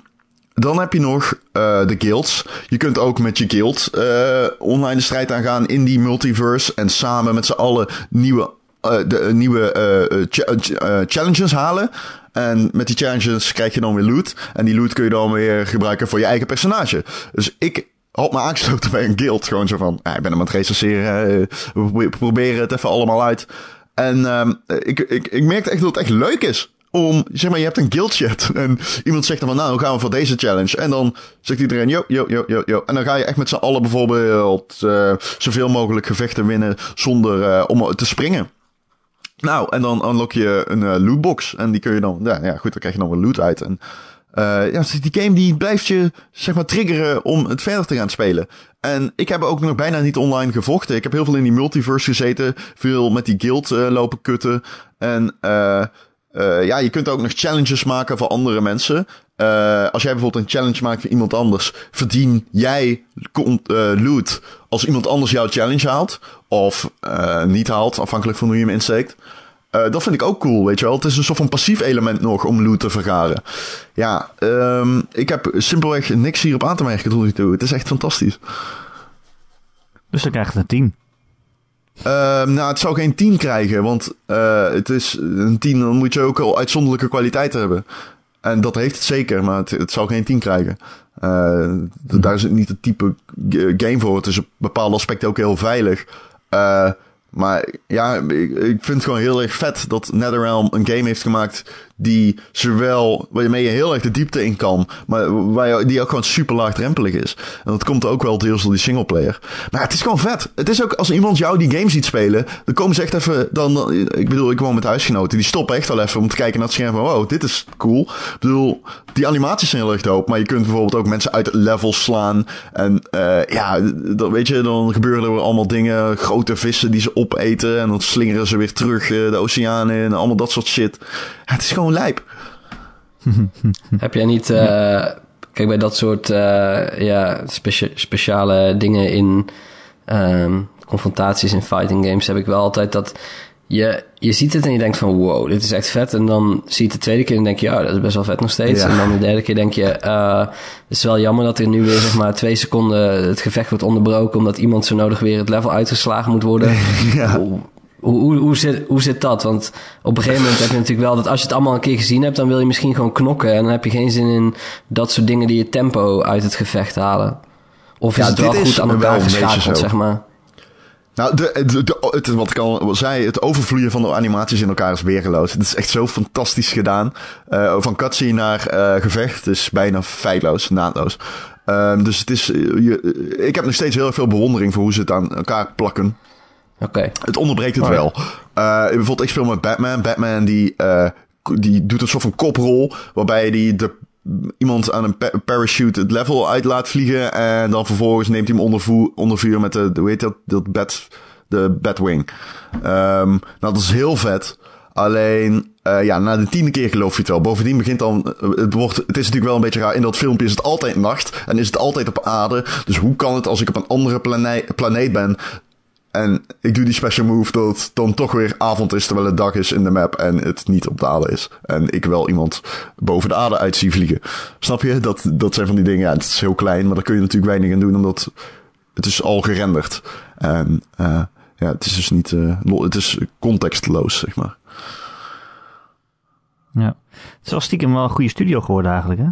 B: dan heb je nog uh, de guilds. Je kunt ook met je guild uh, online de strijd aangaan in die multiverse. En samen met z'n allen nieuwe, uh, de, nieuwe ch challenges halen. En met die challenges krijg je dan weer loot. En die loot kun je dan weer gebruiken voor je eigen personage. Dus ik had me aangesloten bij een guild. Gewoon zo van, ja, ik ben hem aan het recenseren. we proberen het even allemaal uit. En um, ik, ik, ik merkte echt dat het echt leuk is om, zeg maar, je hebt een guild chat. En iemand zegt dan van, nou, gaan we voor deze challenge. En dan zegt iedereen, yo, yo, yo, yo, yo. En dan ga je echt met z'n allen bijvoorbeeld uh, zoveel mogelijk gevechten winnen zonder uh, om te springen. Nou, en dan unlock je een uh, lootbox. En die kun je dan, ja, ja, goed, dan krijg je dan weer loot uit. En uh, ja, die game die blijft je, zeg maar, triggeren om het verder te gaan spelen. En ik heb ook nog bijna niet online gevochten. Ik heb heel veel in die multiverse gezeten. Veel met die guild lopen kutten. En uh, uh, ja, je kunt ook nog challenges maken voor andere mensen. Uh, als jij bijvoorbeeld een challenge maakt voor iemand anders, verdien jij uh, loot als iemand anders jouw challenge haalt. Of niet haalt, afhankelijk van hoe je hem insteekt. dat vind ik ook cool, weet je wel. Het is een soort van passief element nog om loot te vergaren. Ja, um, ik heb simpelweg niks hierop aan te merken tot nu toe. Het is echt fantastisch.
A: Dus dan krijg je een 10.
B: Uh, nou, het zou geen 10 krijgen, want uh, het is een 10, dan moet je ook al uitzonderlijke kwaliteit hebben. En dat heeft het zeker, maar het, zou geen 10 krijgen. Uh, daar is het niet het type game voor. Het is op bepaalde aspecten ook heel veilig. Uh, maar ja, ik, ik vind het gewoon heel erg vet dat NetherRealm een game heeft gemaakt die zowel, waarmee je heel erg de diepte in kan, maar waar die ook gewoon super laagdrempelig is. En dat komt ook wel deels door die singleplayer. Maar het is gewoon vet. Het is ook, als iemand jou die game ziet spelen, dan komen ze echt even, dan, ik bedoel, ik woon met huisgenoten, die stoppen echt wel even om te kijken naar het scherm van, wow, dit is cool. Ik bedoel, die animaties zijn heel erg dope, maar je kunt bijvoorbeeld ook mensen uit het level slaan. En uh, ja, dan weet je, dan gebeuren er allemaal dingen, grote vissen die ze opeten en dan slingeren ze weer terug uh, de oceaan in en allemaal dat soort shit. Het is gewoon lijp.
C: Heb jij niet... Uh, kijk, bij dat soort uh, ja, specia speciale dingen in um, confrontaties in fighting games... heb ik wel altijd dat... Je, je ziet het en je denkt van wow, dit is echt vet. En dan zie je het de tweede keer en denk je, ja, dat is best wel vet nog steeds. Ja. En dan de derde keer denk je, uh, het is wel jammer dat er nu weer zeg maar twee seconden het gevecht wordt onderbroken. Omdat iemand zo nodig weer het level uitgeslagen moet worden. ja. Hoe, hoe, hoe, zit, hoe zit dat? Want op een gegeven moment heb je natuurlijk wel dat als je het allemaal een keer gezien hebt, dan wil je misschien gewoon knokken. En dan heb je geen zin in dat soort dingen die je tempo uit het gevecht halen. Of is ja, het wel goed aan elkaar geschakeld, zeg maar?
B: Nou, de, de, de, het, wat ik al zei, het overvloeien van de animaties in elkaar is weergeloos. Het is echt zo fantastisch gedaan. Uh, van cutscene naar uh, gevecht is bijna feitloos, naadloos. Uh, dus het is, je, ik heb nog steeds heel veel bewondering voor hoe ze het aan elkaar plakken.
C: Okay.
B: Het onderbreekt het oh, wel. Uh, bijvoorbeeld, ik speel met Batman. Batman die, uh, die doet een soort van koprol. Waarbij hij de iemand aan een pa parachute het level uit laat vliegen. En dan vervolgens neemt hij hem onder, onder vuur met de, hoe heet dat, dat bat, de Batwing. Um, nou, dat is heel vet. Alleen, uh, ja, na de tiende keer geloof je het wel. Bovendien begint dan, het wordt, het is natuurlijk wel een beetje raar. In dat filmpje is het altijd nacht en is het altijd op aarde. Dus hoe kan het als ik op een andere planeet, planeet ben, en ik doe die special move dat het dan toch weer avond is terwijl het dag is in de map en het niet op de aarde is. En ik wel iemand boven de aarde uit zie vliegen. Snap je? Dat, dat zijn van die dingen. Ja, het is heel klein, maar daar kun je natuurlijk weinig aan doen omdat het is al gerenderd. En uh, ja, het is dus niet, uh, het is contextloos, zeg maar.
A: Ja, het is wel stiekem wel een goede studio geworden eigenlijk, hè?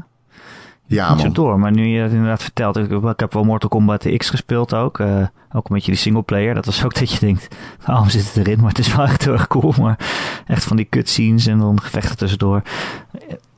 B: Ja,
A: niet zo door. Maar nu je het inderdaad vertelt, ik, ik heb wel Mortal Kombat X gespeeld ook. Uh, ook een beetje die singleplayer. Dat was ook dat je denkt, waarom zit het erin? Maar het is wel echt heel erg cool. Maar echt van die cutscenes en dan gevechten tussendoor.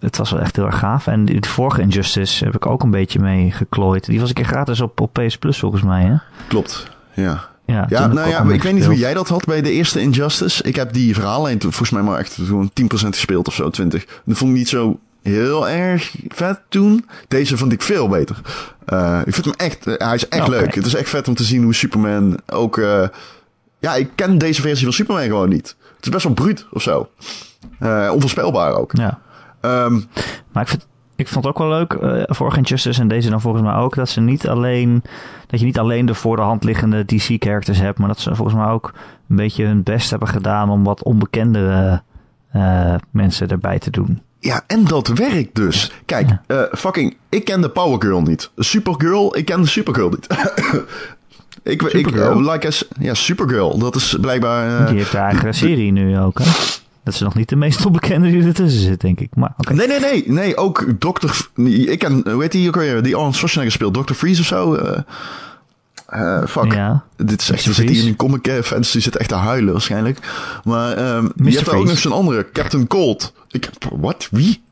A: Het was wel echt heel erg gaaf. En de vorige Injustice heb ik ook een beetje mee geklooid. Die was een keer gratis op, op PS Plus volgens mij, hè?
B: Klopt, ja. Ja, ja nou ja, ik weet niet hoe jij dat had bij de eerste Injustice. Ik heb die verhaallijn volgens mij maar echt zo'n 10% gespeeld of zo, 20. Dat vond ik niet zo heel erg vet toen. Deze vond ik veel beter. Uh, ik vind hem echt, uh, hij is echt
A: Okay.
B: leuk. Het is echt vet om te zien hoe Superman ook... Uh, ja, ik ken deze versie van Superman gewoon niet. Het is best wel bruut of zo. Onvoorspelbaar ook.
A: Ja.
B: Um,
A: maar ik vind, ik vond het ook wel leuk, uh, vorige Injustice en deze dan volgens mij ook, dat ze niet alleen, dat je niet alleen de voor de hand liggende DC-characters hebt, maar dat ze volgens mij ook een beetje hun best hebben gedaan om wat onbekendere uh, mensen erbij te doen.
B: Ja, en dat werkt dus. Kijk, ja. uh, fucking, ik ken de Power Girl niet. Supergirl, ik ken de Supergirl niet. ik,
A: Supergirl?
B: ik, uh, like as, ja, Supergirl, dat is blijkbaar... Uh,
A: die heeft haar eigen serie nu ook, hè? Dat is nog niet de meest onbekende die ertussen zit, denk ik. Maar, okay.
B: Nee, nee, nee. Nee, ook Dr. Ik ken, heet die ook weer? Die Arnold Schwarzenegger speelt. Dr. Freeze of zo. Uh, fuck.
A: Ja.
B: Dit is echt, er zit hier een comic fans, die zit echt te huilen waarschijnlijk. Maar um, je hebt ook nog zo'n andere, Captain Cold. Ik, wat? Wie?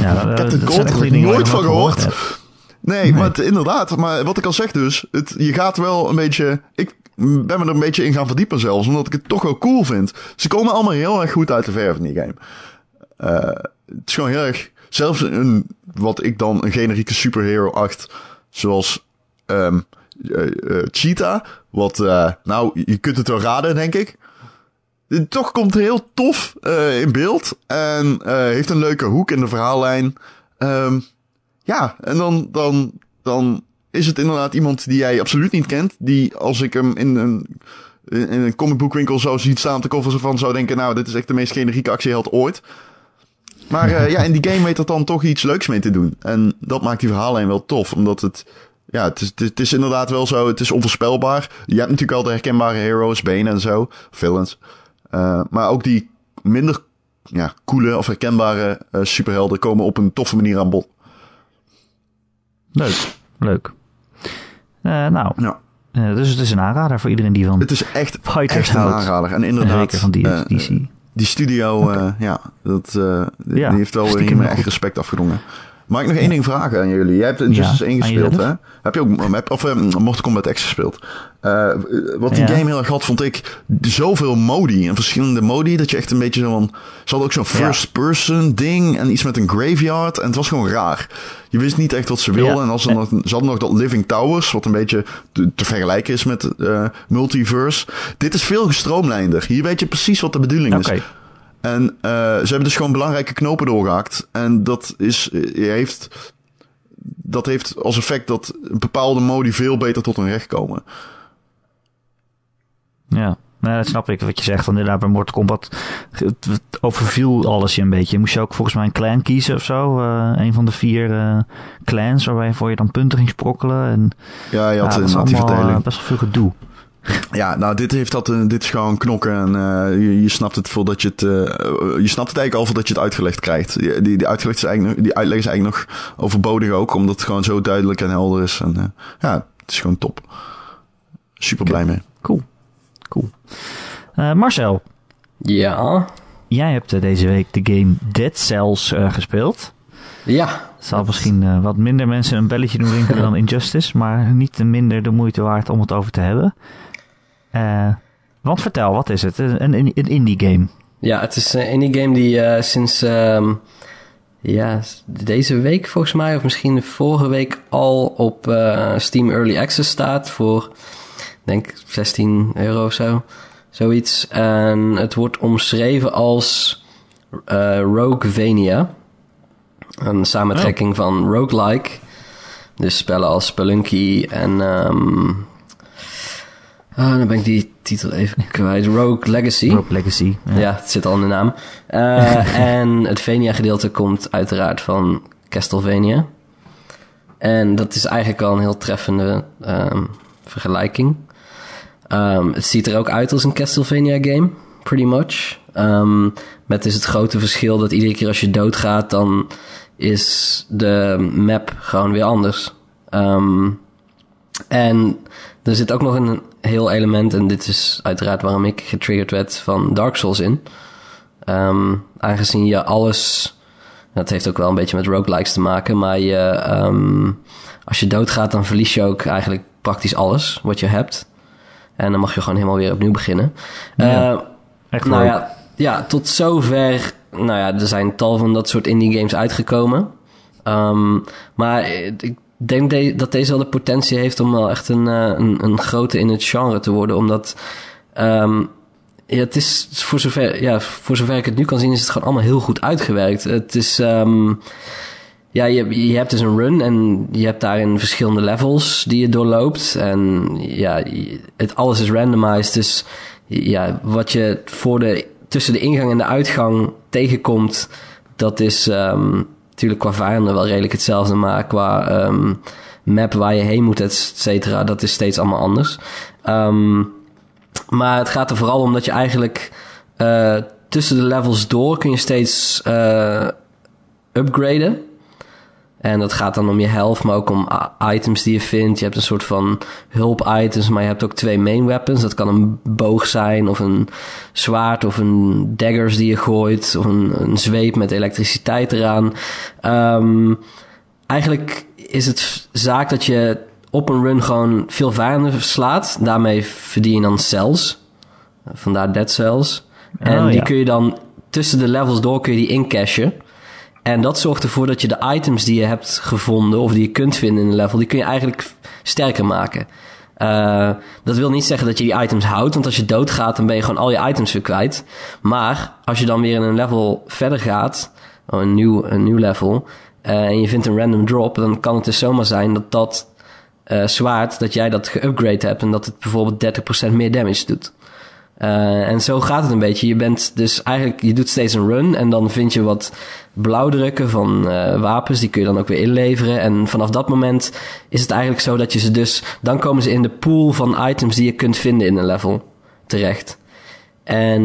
A: Ja,
B: Captain Cold?
A: Heb
B: ik nooit van gehoord.
A: gehoord
B: nee, nee, maar het, inderdaad. Maar wat ik al zeg dus, het, je gaat wel een beetje... Ik ben me er een beetje in gaan verdiepen zelfs, omdat ik het toch wel cool vind. Ze komen allemaal heel erg goed uit de verf in die game. Uh, het is gewoon heel erg... Zelfs een, wat ik dan een generieke superhero acht, zoals... Um, uh, Cheetah. Wat, uh, nou, je kunt het wel raden, denk ik. Toch komt heel tof in beeld. En heeft een leuke hoek in de verhaallijn. Um, ja, en dan, dan, dan is het inderdaad iemand die jij absoluut niet kent. Die als ik hem in een, in een comicboekwinkel zou zien staan op de koffer van zou denken... Nou, dit is echt de meest generieke actieheld ooit. Maar ja, in die game weet er dan toch iets leuks mee te doen. En dat maakt die verhaallijn wel tof. Omdat het... Ja, het is, het is inderdaad wel zo. Het is onvoorspelbaar. Je hebt natuurlijk wel de herkenbare heroes, Bane en zo. Villains. Uh, maar ook die minder ja, coole of herkenbare uh, superhelden komen op een toffe manier aan bod.
A: Leuk, leuk. Uh, nou,
B: ja.
A: dus het is een aanrader voor iedereen die van
B: Het is echt,
A: fighters
B: echt een
A: houdt.
B: aanrader. En inderdaad,
A: zeker van die, DC.
B: die studio, okay. ja, dat, die heeft wel hier echt respect afgedwongen. Mag ik nog één ding vragen aan jullie? Jij hebt Injustice ja, 1 gespeeld, hè? Heb je ook heb, of, uh, Mortal Kombat X gespeeld? Uh, wat die ja. game heel erg had, vond ik zoveel modi en verschillende modi. Dat je echt een beetje zo van... Ze hadden ook zo'n first person ding en iets met een graveyard. En het was gewoon raar. Je wist niet echt wat ze wilden. En als ze, nog, ze hadden nog dat Living Towers, wat een beetje te, te vergelijken is met uh, Multiverse. Dit is veel gestroomlijnder. Hier weet je precies wat de bedoeling
A: okay.
B: is. En uh, ze hebben dus gewoon belangrijke knopen doorgehakt. En dat is, heeft, dat heeft als effect dat bepaalde modi veel beter tot hun recht komen.
A: Ja, nou, dat snap ik wat je zegt. Want inderdaad bij Mortal Kombat het, overviel alles je een beetje. Moest je ook volgens mij een clan kiezen of zo. Uh, een van de vier uh, clans waarbij voor je dan punten ging sprokkelen. En,
B: ja, je had
A: ja, best wel veel gedoe.
B: Ja, nou, dit heeft dat, dit is gewoon knokken en uh, je, je, snapt het voordat je het, uh, je snapt het eigenlijk al voordat je het uitgelegd krijgt. Die, die, die, uitgelegd is eigenlijk, die uitleg is eigenlijk nog overbodig ook, omdat het gewoon zo duidelijk en helder is. En uh, ja, het is gewoon top. Super blij mee.
A: Cool, cool. Uh, Marcel.
C: Ja?
A: Jij hebt deze week de game Dead Cells gespeeld.
C: Ja.
A: Het zal misschien uh, wat minder mensen een belletje doen rinkelen dan Injustice, maar niet minder de moeite waard om het over te hebben. Uh, want vertel, wat is het? Een, een, een indie game.
C: Ja, het is een indie game die uh, sinds um, ja, deze week volgens mij, of misschien vorige week al op Steam Early Access staat voor, denk 16 euro of zo. Zoiets. En het wordt omschreven als Roguevania. Een samentrekking oh. van roguelike. Dus spellen als Spelunky en... Um, oh, dan ben ik die titel even kwijt. Rogue Legacy.
A: Rogue Legacy.
C: Ja, ja het zit al in de naam. Uh, en het Vania-gedeelte komt uiteraard van Castlevania. En dat is eigenlijk al een heel treffende um, vergelijking. Um, het ziet er ook uit als een Castlevania-game, pretty much. Um, met is het grote verschil dat iedere keer als je doodgaat, dan is de map gewoon weer anders. Um, en er zit ook nog een heel element, en dit is uiteraard waarom ik getriggerd werd van Dark Souls in. Um, aangezien je alles, dat heeft ook wel een beetje met roguelikes te maken, maar je, um, als je doodgaat, dan verlies je ook eigenlijk praktisch alles wat je hebt. En dan mag je gewoon helemaal weer opnieuw beginnen.
A: Ja,
C: uh,
A: echt
C: nou ja, ja, tot zover nou ja, er zijn tal van dat soort indie games uitgekomen. Um, maar ik denk dat deze wel de potentie heeft om wel echt een, een, een grote in het genre te worden. Omdat um, ja, het is voor zover, ja, voor zover ik het nu kan zien, is het gewoon allemaal heel goed uitgewerkt. Het is, um, ja, je, je hebt dus een run en je hebt daarin verschillende levels die je doorloopt. En ja, het, alles is randomized. Dus ja, wat je voor de, tussen de ingang en de uitgang tegenkomt, dat is um, natuurlijk qua vijanden wel redelijk hetzelfde. Maar qua um, map waar je heen moet, et cetera, dat is steeds allemaal anders. Um, maar het gaat er vooral om dat je eigenlijk uh, tussen de levels door kun je steeds uh, upgraden. En dat gaat dan om je health, maar ook om items die je vindt. Je hebt een soort van hulp-items, maar je hebt ook twee main weapons. Dat kan een boog zijn, of een zwaard, of een daggers die je gooit, of een, een zweep met elektriciteit eraan. Um, eigenlijk is het zaak dat je op een run gewoon veel vijanden slaat. Daarmee verdien je dan cells. Vandaar dead cells. En oh, die kun je dan tussen de levels door kun je die incashen. En dat zorgt ervoor dat je de items die je hebt gevonden of die je kunt vinden in een level, die kun je eigenlijk sterker maken. Uh, dat wil niet zeggen dat je die items houdt, want als je doodgaat, dan ben je gewoon al je items weer kwijt. Maar als je dan weer in een level verder gaat, oh, een, nieuw, een nieuw level, uh, en je vindt een random drop, dan kan het dus zomaar zijn dat dat uh, zwaard, dat jij dat geupgrade hebt en dat het bijvoorbeeld 30% meer damage doet. Uh, en zo gaat het een beetje. Je bent dus eigenlijk, je doet steeds een run en dan vind je wat blauwdrukken van uh, wapens. Die kun je dan ook weer inleveren. En vanaf dat moment is het eigenlijk zo dat je ze dus, dan komen ze in de pool van items die je kunt vinden in een level terecht. En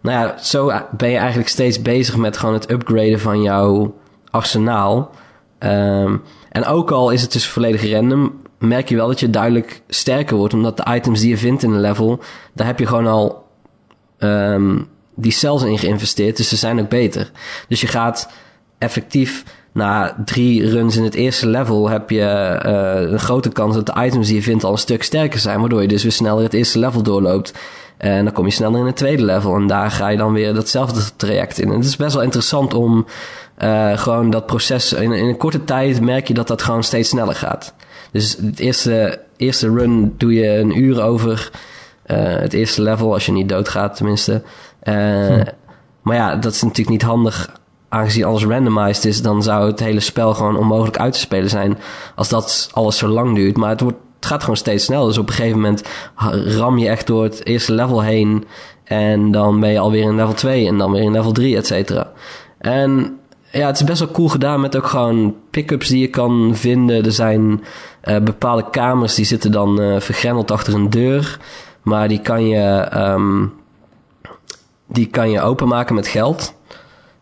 C: nou ja, zo ben je eigenlijk steeds bezig met gewoon het upgraden van jouw arsenaal. Um, en ook al is het dus volledig random, merk je wel dat je duidelijk sterker wordt. Omdat de items die je vindt in een level, daar heb je gewoon al um, die cells in geïnvesteerd. Dus ze zijn ook beter. Dus je gaat effectief na drie runs in het eerste level heb je uh, een grote kans dat de items die je vindt al een stuk sterker zijn. Waardoor je dus weer sneller het eerste level doorloopt. En dan kom je sneller in het tweede level. En daar ga je dan weer datzelfde traject in. En het is best wel interessant om uh, gewoon dat proces... In, in een korte tijd merk je dat dat gewoon steeds sneller gaat. Dus het eerste, eerste run doe je een uur over. Uh, het eerste level, als je niet doodgaat tenminste. Uh, hm. Maar ja, dat is natuurlijk niet handig. Aangezien alles randomized is, dan zou het hele spel gewoon onmogelijk uit te spelen zijn. Als dat alles zo lang duurt. Maar het, wordt, het gaat gewoon steeds snel. Dus op een gegeven moment ram je echt door het eerste level heen. En dan ben je alweer in level 2 en dan weer in level 3, et cetera. En ja, het is best wel cool gedaan met ook gewoon pick-ups die je kan vinden. Er zijn uh, bepaalde kamers die zitten dan uh, vergrendeld achter een deur. Maar die kan je, um, die kan je openmaken met geld.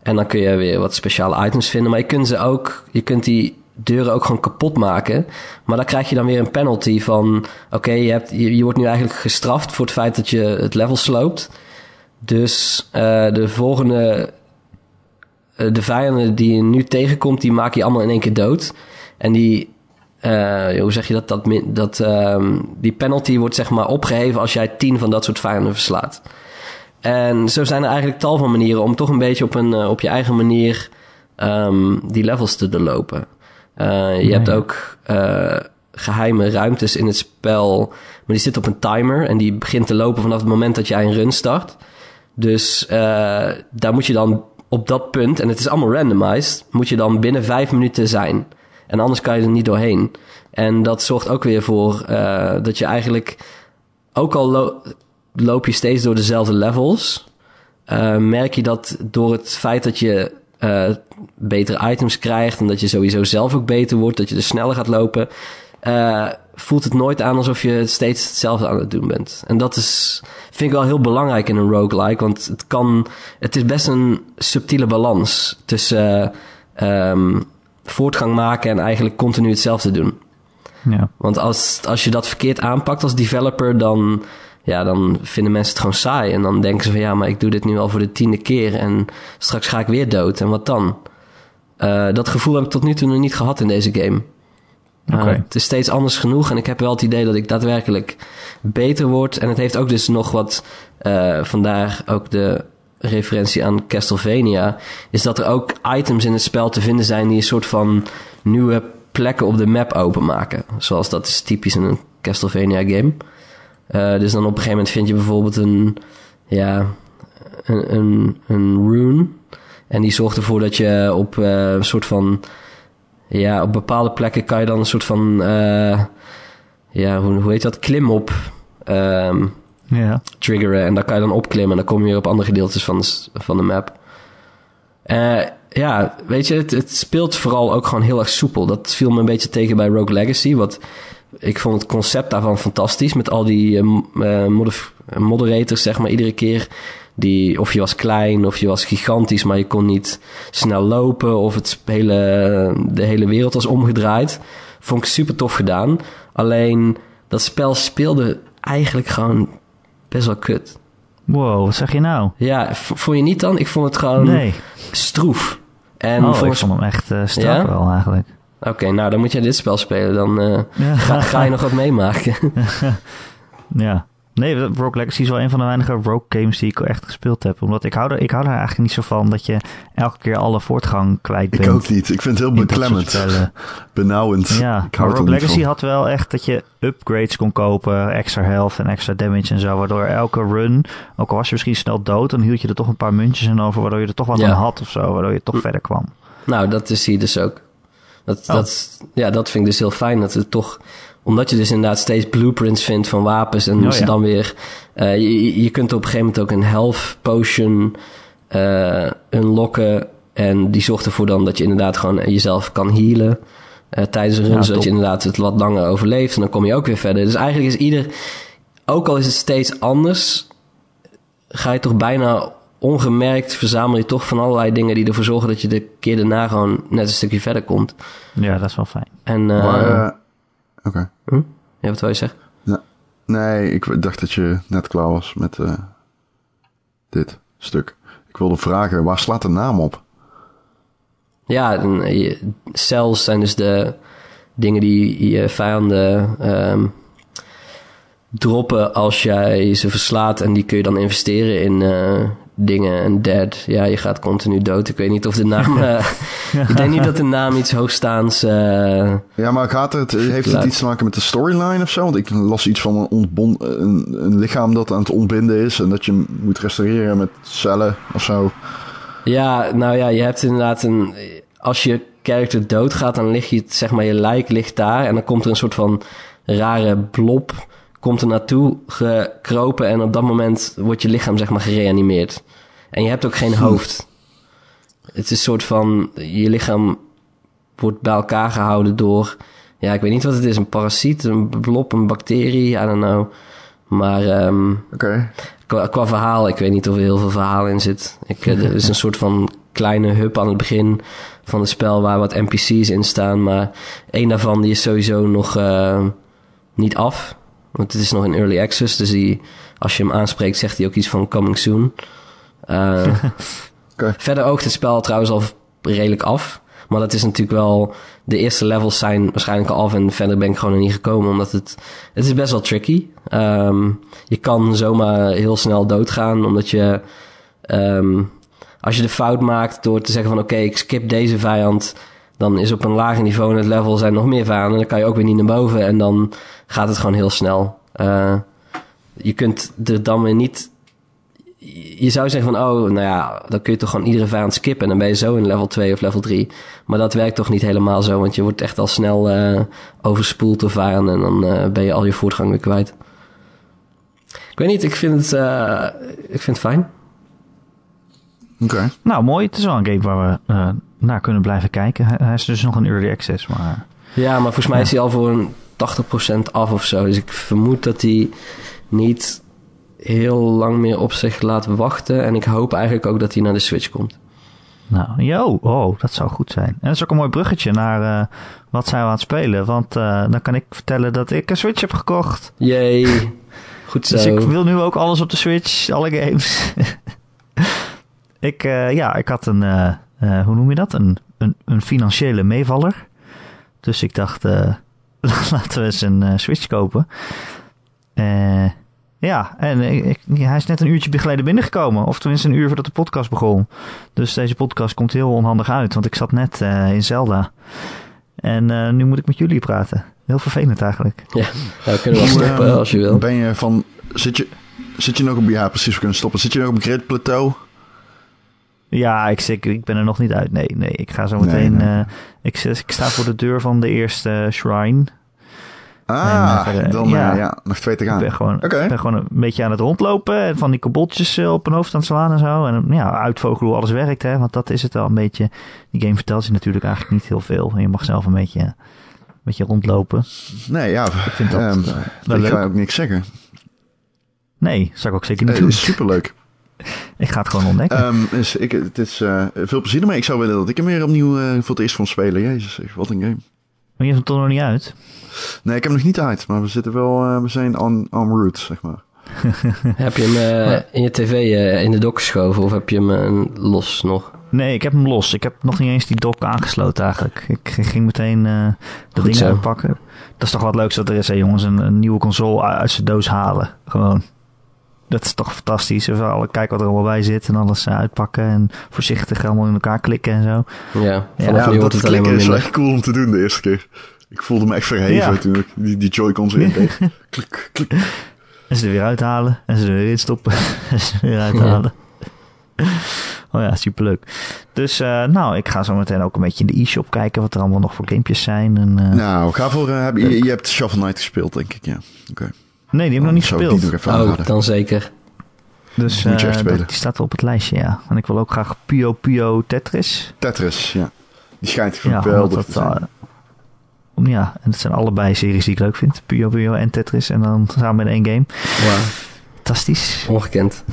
C: En dan kun je weer wat speciale items vinden. Maar je kunt ze ook, je kunt die deuren ook gewoon kapot maken. Maar dan krijg je dan weer een penalty van... Oké, je, hebt, je, je wordt nu eigenlijk gestraft voor het feit dat je het level sloopt. Dus uh, de volgende eh, de vijanden die je nu tegenkomt, die maak je allemaal in één keer dood. En die, uh, hoe zeg je dat? Dat, dat um, die penalty wordt zeg maar opgeheven als jij tien van dat soort vijanden verslaat. En zo zijn er eigenlijk tal van manieren om toch een beetje op, een, uh, op je eigen manier um, die levels te doorlopen. Uh, je hebt ook geheime ruimtes in het spel, maar die zit op een timer en die begint te lopen vanaf het moment dat jij een run start. Dus daar moet je dan op dat punt, en het is allemaal randomized, moet je dan binnen vijf minuten zijn. En anders kan je er niet doorheen. En dat zorgt ook weer voor uh, dat je eigenlijk, ook al loop je steeds door dezelfde levels, uh, merk je dat door het feit dat je uh, betere items krijgt en dat je sowieso zelf ook beter wordt, dat je er sneller gaat lopen, voelt het nooit aan alsof je steeds hetzelfde aan het doen bent. En dat is, vind ik wel heel belangrijk in een roguelike, want het kan, het is best een subtiele balans tussen um, voortgang maken en eigenlijk continu hetzelfde doen. Ja. Want als, als je dat verkeerd aanpakt als developer, dan, ja, dan vinden mensen het gewoon saai. En dan denken ze van ja, maar ik doe dit nu al voor de tiende keer en straks ga ik weer dood. En wat dan? Uh, dat gevoel heb ik tot nu toe nog niet gehad in deze game. Okay. Uh, het is steeds anders genoeg en ik heb wel het idee dat ik daadwerkelijk beter word. En het heeft ook dus nog wat, uh, vandaar ook de referentie aan Castlevania, is dat er ook items in het spel te vinden zijn die een soort van nieuwe plekken op de map openmaken. Zoals dat is typisch in een Castlevania game. Uh, dus dan op een gegeven moment vind je bijvoorbeeld een, ja, een, een, rune. En die zorgt ervoor dat je op uh, een soort van, ja, op bepaalde plekken kan je dan een soort van, uh, ja, hoe, hoe heet dat, klimop um, ja. triggeren. En daar kan je dan opklimmen en dan kom je weer op andere gedeeltes van de, van de map. Uh, ja, weet je, het, het, speelt vooral ook gewoon heel erg soepel. Dat viel me een beetje tegen bij Rogue Legacy. Wat, ik vond het concept daarvan fantastisch. Met al die uh, moderators, zeg maar, iedere keer. Die, of je was klein of je was gigantisch, maar je kon niet snel lopen. Of het hele, de hele wereld was omgedraaid. Vond ik super tof gedaan. Alleen dat spel speelde eigenlijk gewoon best wel kut.
A: Wow, wat zeg je nou?
C: Ja, vond je niet dan? Ik vond het gewoon nee. stroef.
A: En oh, volgens... ik vond hem echt uh, strak ja? wel eigenlijk.
C: Oké, nou dan moet je dit spel spelen. Dan uh, ja. ga, ga, je nog wat meemaken.
A: ja. Nee, Rogue Legacy is wel een van de weinige Rogue games die ik echt gespeeld heb. Omdat ik hou er, ik hou er eigenlijk niet zo van dat je elke keer alle voortgang kwijt bent.
B: Ik ook niet. Ik vind het heel beklemmend. Benauwend.
A: Ja, ik Rogue Legacy had wel echt dat je upgrades kon kopen. Extra health en extra damage en zo. Waardoor elke run, ook al was je misschien snel dood, dan hield je er toch een paar muntjes in over. Waardoor je er toch wat aan had of zo. Waardoor je toch verder kwam.
C: Nou, dat is hier dus ook. Dat, oh. dat, ja, dat vind ik dus heel fijn. Dat het toch omdat je dus inderdaad steeds blueprints vindt van wapens. En oh, ze dan weer. Uh, je, je kunt op een gegeven moment ook een health potion uh, unlocken. En die zorgt ervoor dan dat je inderdaad gewoon jezelf kan healen. Uh, tijdens een run, zodat je inderdaad het wat langer overleeft. En dan kom je ook weer verder. Dus eigenlijk is ieder. Ook al is het steeds anders. Ga je toch bijna ongemerkt verzamel je toch van allerlei dingen die ervoor zorgen dat je de keer daarna gewoon net een stukje verder komt.
A: Ja, dat is wel fijn.
C: En, uh,
B: Oké.
C: Hm? Ja, wat wil je zeggen?
B: nee, ik dacht dat je net klaar was met uh, dit stuk. Ik wilde vragen, waar slaat de naam op?
C: Ja, cells zijn dus de dingen die je vijanden um, droppen als jij ze verslaat. En die kun je dan investeren in uh, dingen en dead. Ja, je gaat continu dood. Ik weet niet of de naam... Uh, ik denk niet dat de naam iets hoogstaans... Uh,
B: ja, maar gaat het, heeft het iets te maken met de storyline of zo? Want ik las iets van een, ontbond, een, een, lichaam dat aan het ontbinden is... en dat je moet restaureren met cellen of zo.
C: Ja, nou ja, je hebt inderdaad een... Als je character doodgaat, dan lig je... zeg maar, je lijk ligt daar... en dan komt er een soort van rare blob komt er naartoe gekropen en op dat moment wordt je lichaam zeg maar gereanimeerd. En je hebt ook geen hoofd. Het is een soort van, je lichaam wordt bij elkaar gehouden door, ja, ik weet niet wat het is, een parasiet, een blob, een bacterie, I don't know. Maar um, qua, qua, verhaal, ik weet niet of er heel veel verhaal in zit. Ik, er is een soort van kleine hub aan het begin van het spel waar wat NPC's in staan. Maar één daarvan die is sowieso nog uh, niet af. Want het is nog in early access, dus die, als je hem aanspreekt, zegt hij ook iets van coming soon. Uh, Verder oogt het spel trouwens al redelijk af. Maar dat is natuurlijk wel... De eerste levels zijn waarschijnlijk al af en verder ben ik gewoon er niet gekomen. Omdat het... Het is best wel tricky. Um, je kan zomaar heel snel doodgaan, omdat je... Um, als je de fout maakt door te zeggen van... Oké, ik skip deze vijand dan is op een lager niveau in het level zijn nog meer vijanden. Dan kan je ook weer niet naar boven en dan gaat het gewoon heel snel. Uh, je kunt er dan weer niet... Je zou zeggen van, oh, nou ja, dan kun je toch gewoon iedere vijand skippen... en dan ben je zo in level 2 of level 3. Maar dat werkt toch niet helemaal zo... want je wordt echt al snel uh, overspoeld door vijanden... en dan uh, ben je al je voortgang weer kwijt. Ik weet niet, ik vind het, ik vind het fijn.
B: Oké.
A: Nou, mooi. Het is wel een game waar we naar kunnen blijven kijken. Hij, is dus nog een early access, maar...
C: Ja, maar volgens mij is hij al voor een 80% af of zo. Dus ik vermoed dat hij niet heel lang meer op zich laat wachten. En ik hoop eigenlijk ook dat hij naar de Switch komt.
A: Nou, yo, oh, dat zou goed zijn. En dat is ook een mooi bruggetje naar uh, wat zijn we aan het spelen. Want uh, dan kan ik vertellen dat ik een Switch heb gekocht.
C: Jee, goed zo.
A: Dus ik wil nu ook alles op de Switch, alle games. ik, uh, ja, ik had een, uh, hoe noem je dat? Een, een, een financiële meevaller. Dus ik dacht, uh, laten we eens een uh, Switch kopen. ja, Ja, en ik, hij is net een uurtje geleden binnengekomen. Of tenminste een uur voordat de podcast begon. Dus deze podcast komt heel onhandig uit. Want ik zat net uh, in Zelda. En uh, nu moet ik met jullie praten. Heel vervelend eigenlijk.
C: Ja, nou, kunnen we stoppen als je wil.
B: Ben je van... Zit je, zit je nog op... Ja, precies, we kunnen stoppen. Zit je nog op Great Plateau?
A: Ja, ik, ik, ik ben er nog niet uit. Nee, nee. Ik ga zo meteen... Nee, nee. Uh, ik, ik sta voor de deur van de eerste shrine.
B: Ah, en, uh, dan ja, uh, ja, nog twee te gaan.
A: Ik ben gewoon, okay. ben gewoon een beetje aan het rondlopen en van die kabeltjes op een hoofd aan het slaan en zo. En ja, uitvogelen hoe alles werkt, hè, want dat is het wel een beetje. Die game vertelt je natuurlijk eigenlijk niet heel veel. En je mag zelf een beetje, een beetje rondlopen.
B: Nee, ja, ik vind dat um, wel ik leuk. ga ook niks zeggen.
A: Nee, zou ik ook zeker niet doen.
B: Superleuk.
A: ik ga het gewoon ontdekken.
B: Um, dus ik, het is uh, veel plezier ermee. Ik zou willen dat ik hem weer opnieuw uh, voor het eerst kon spelen. Jezus, wat een game.
A: Maar je hebt hem toch nog niet uit?
B: Nee, ik heb hem nog niet uit, maar we zitten wel, uh, we zijn on, on route, zeg maar.
C: heb je hem uh, in je tv uh, in de dock geschoven of heb je hem los nog?
A: Nee, ik heb hem los. Ik heb nog niet eens die dock aangesloten eigenlijk. Ik ging meteen de dingen uitpakken. Dat is toch wat leuks dat er is, hè, jongens, een, een nieuwe console uit zijn doos halen. Gewoon dat is toch fantastisch. Alle, kijken wat er allemaal bij zit en alles uitpakken en voorzichtig allemaal in elkaar klikken en zo.
C: Ja,
B: ja, ja dat het klikken is echt cool om te doen de eerste keer. Ik voelde me echt verheven ja. toen ik die, die Joy-Cons in deed. klik, klik.
A: En ze er weer uithalen en ze er weer in stoppen en ze er weer uithalen. Oh ja, superleuk. Dus uh, nou, ik ga zo meteen ook een beetje in de e-shop kijken wat er allemaal nog voor gamepjes zijn. En, uh,
B: nou, ga voor, uh, heb, je, je, hebt Shovel Knight gespeeld, denk ik, ja. Oké. Okay.
A: Nee, die heb ik nog niet gespeeld.
C: Even oh, dan zeker.
A: Dus uh, dat, die staat op het lijstje, ja. En ik wil ook graag Pio Pio Tetris.
B: Tetris, ja. Die schijnt geweldig ja, te zijn.
A: Uh, ja, en het zijn allebei series die ik leuk vind. Pio Pio en Tetris. En dan samen in één game.
C: Wow.
A: Fantastisch.
C: Ongekend.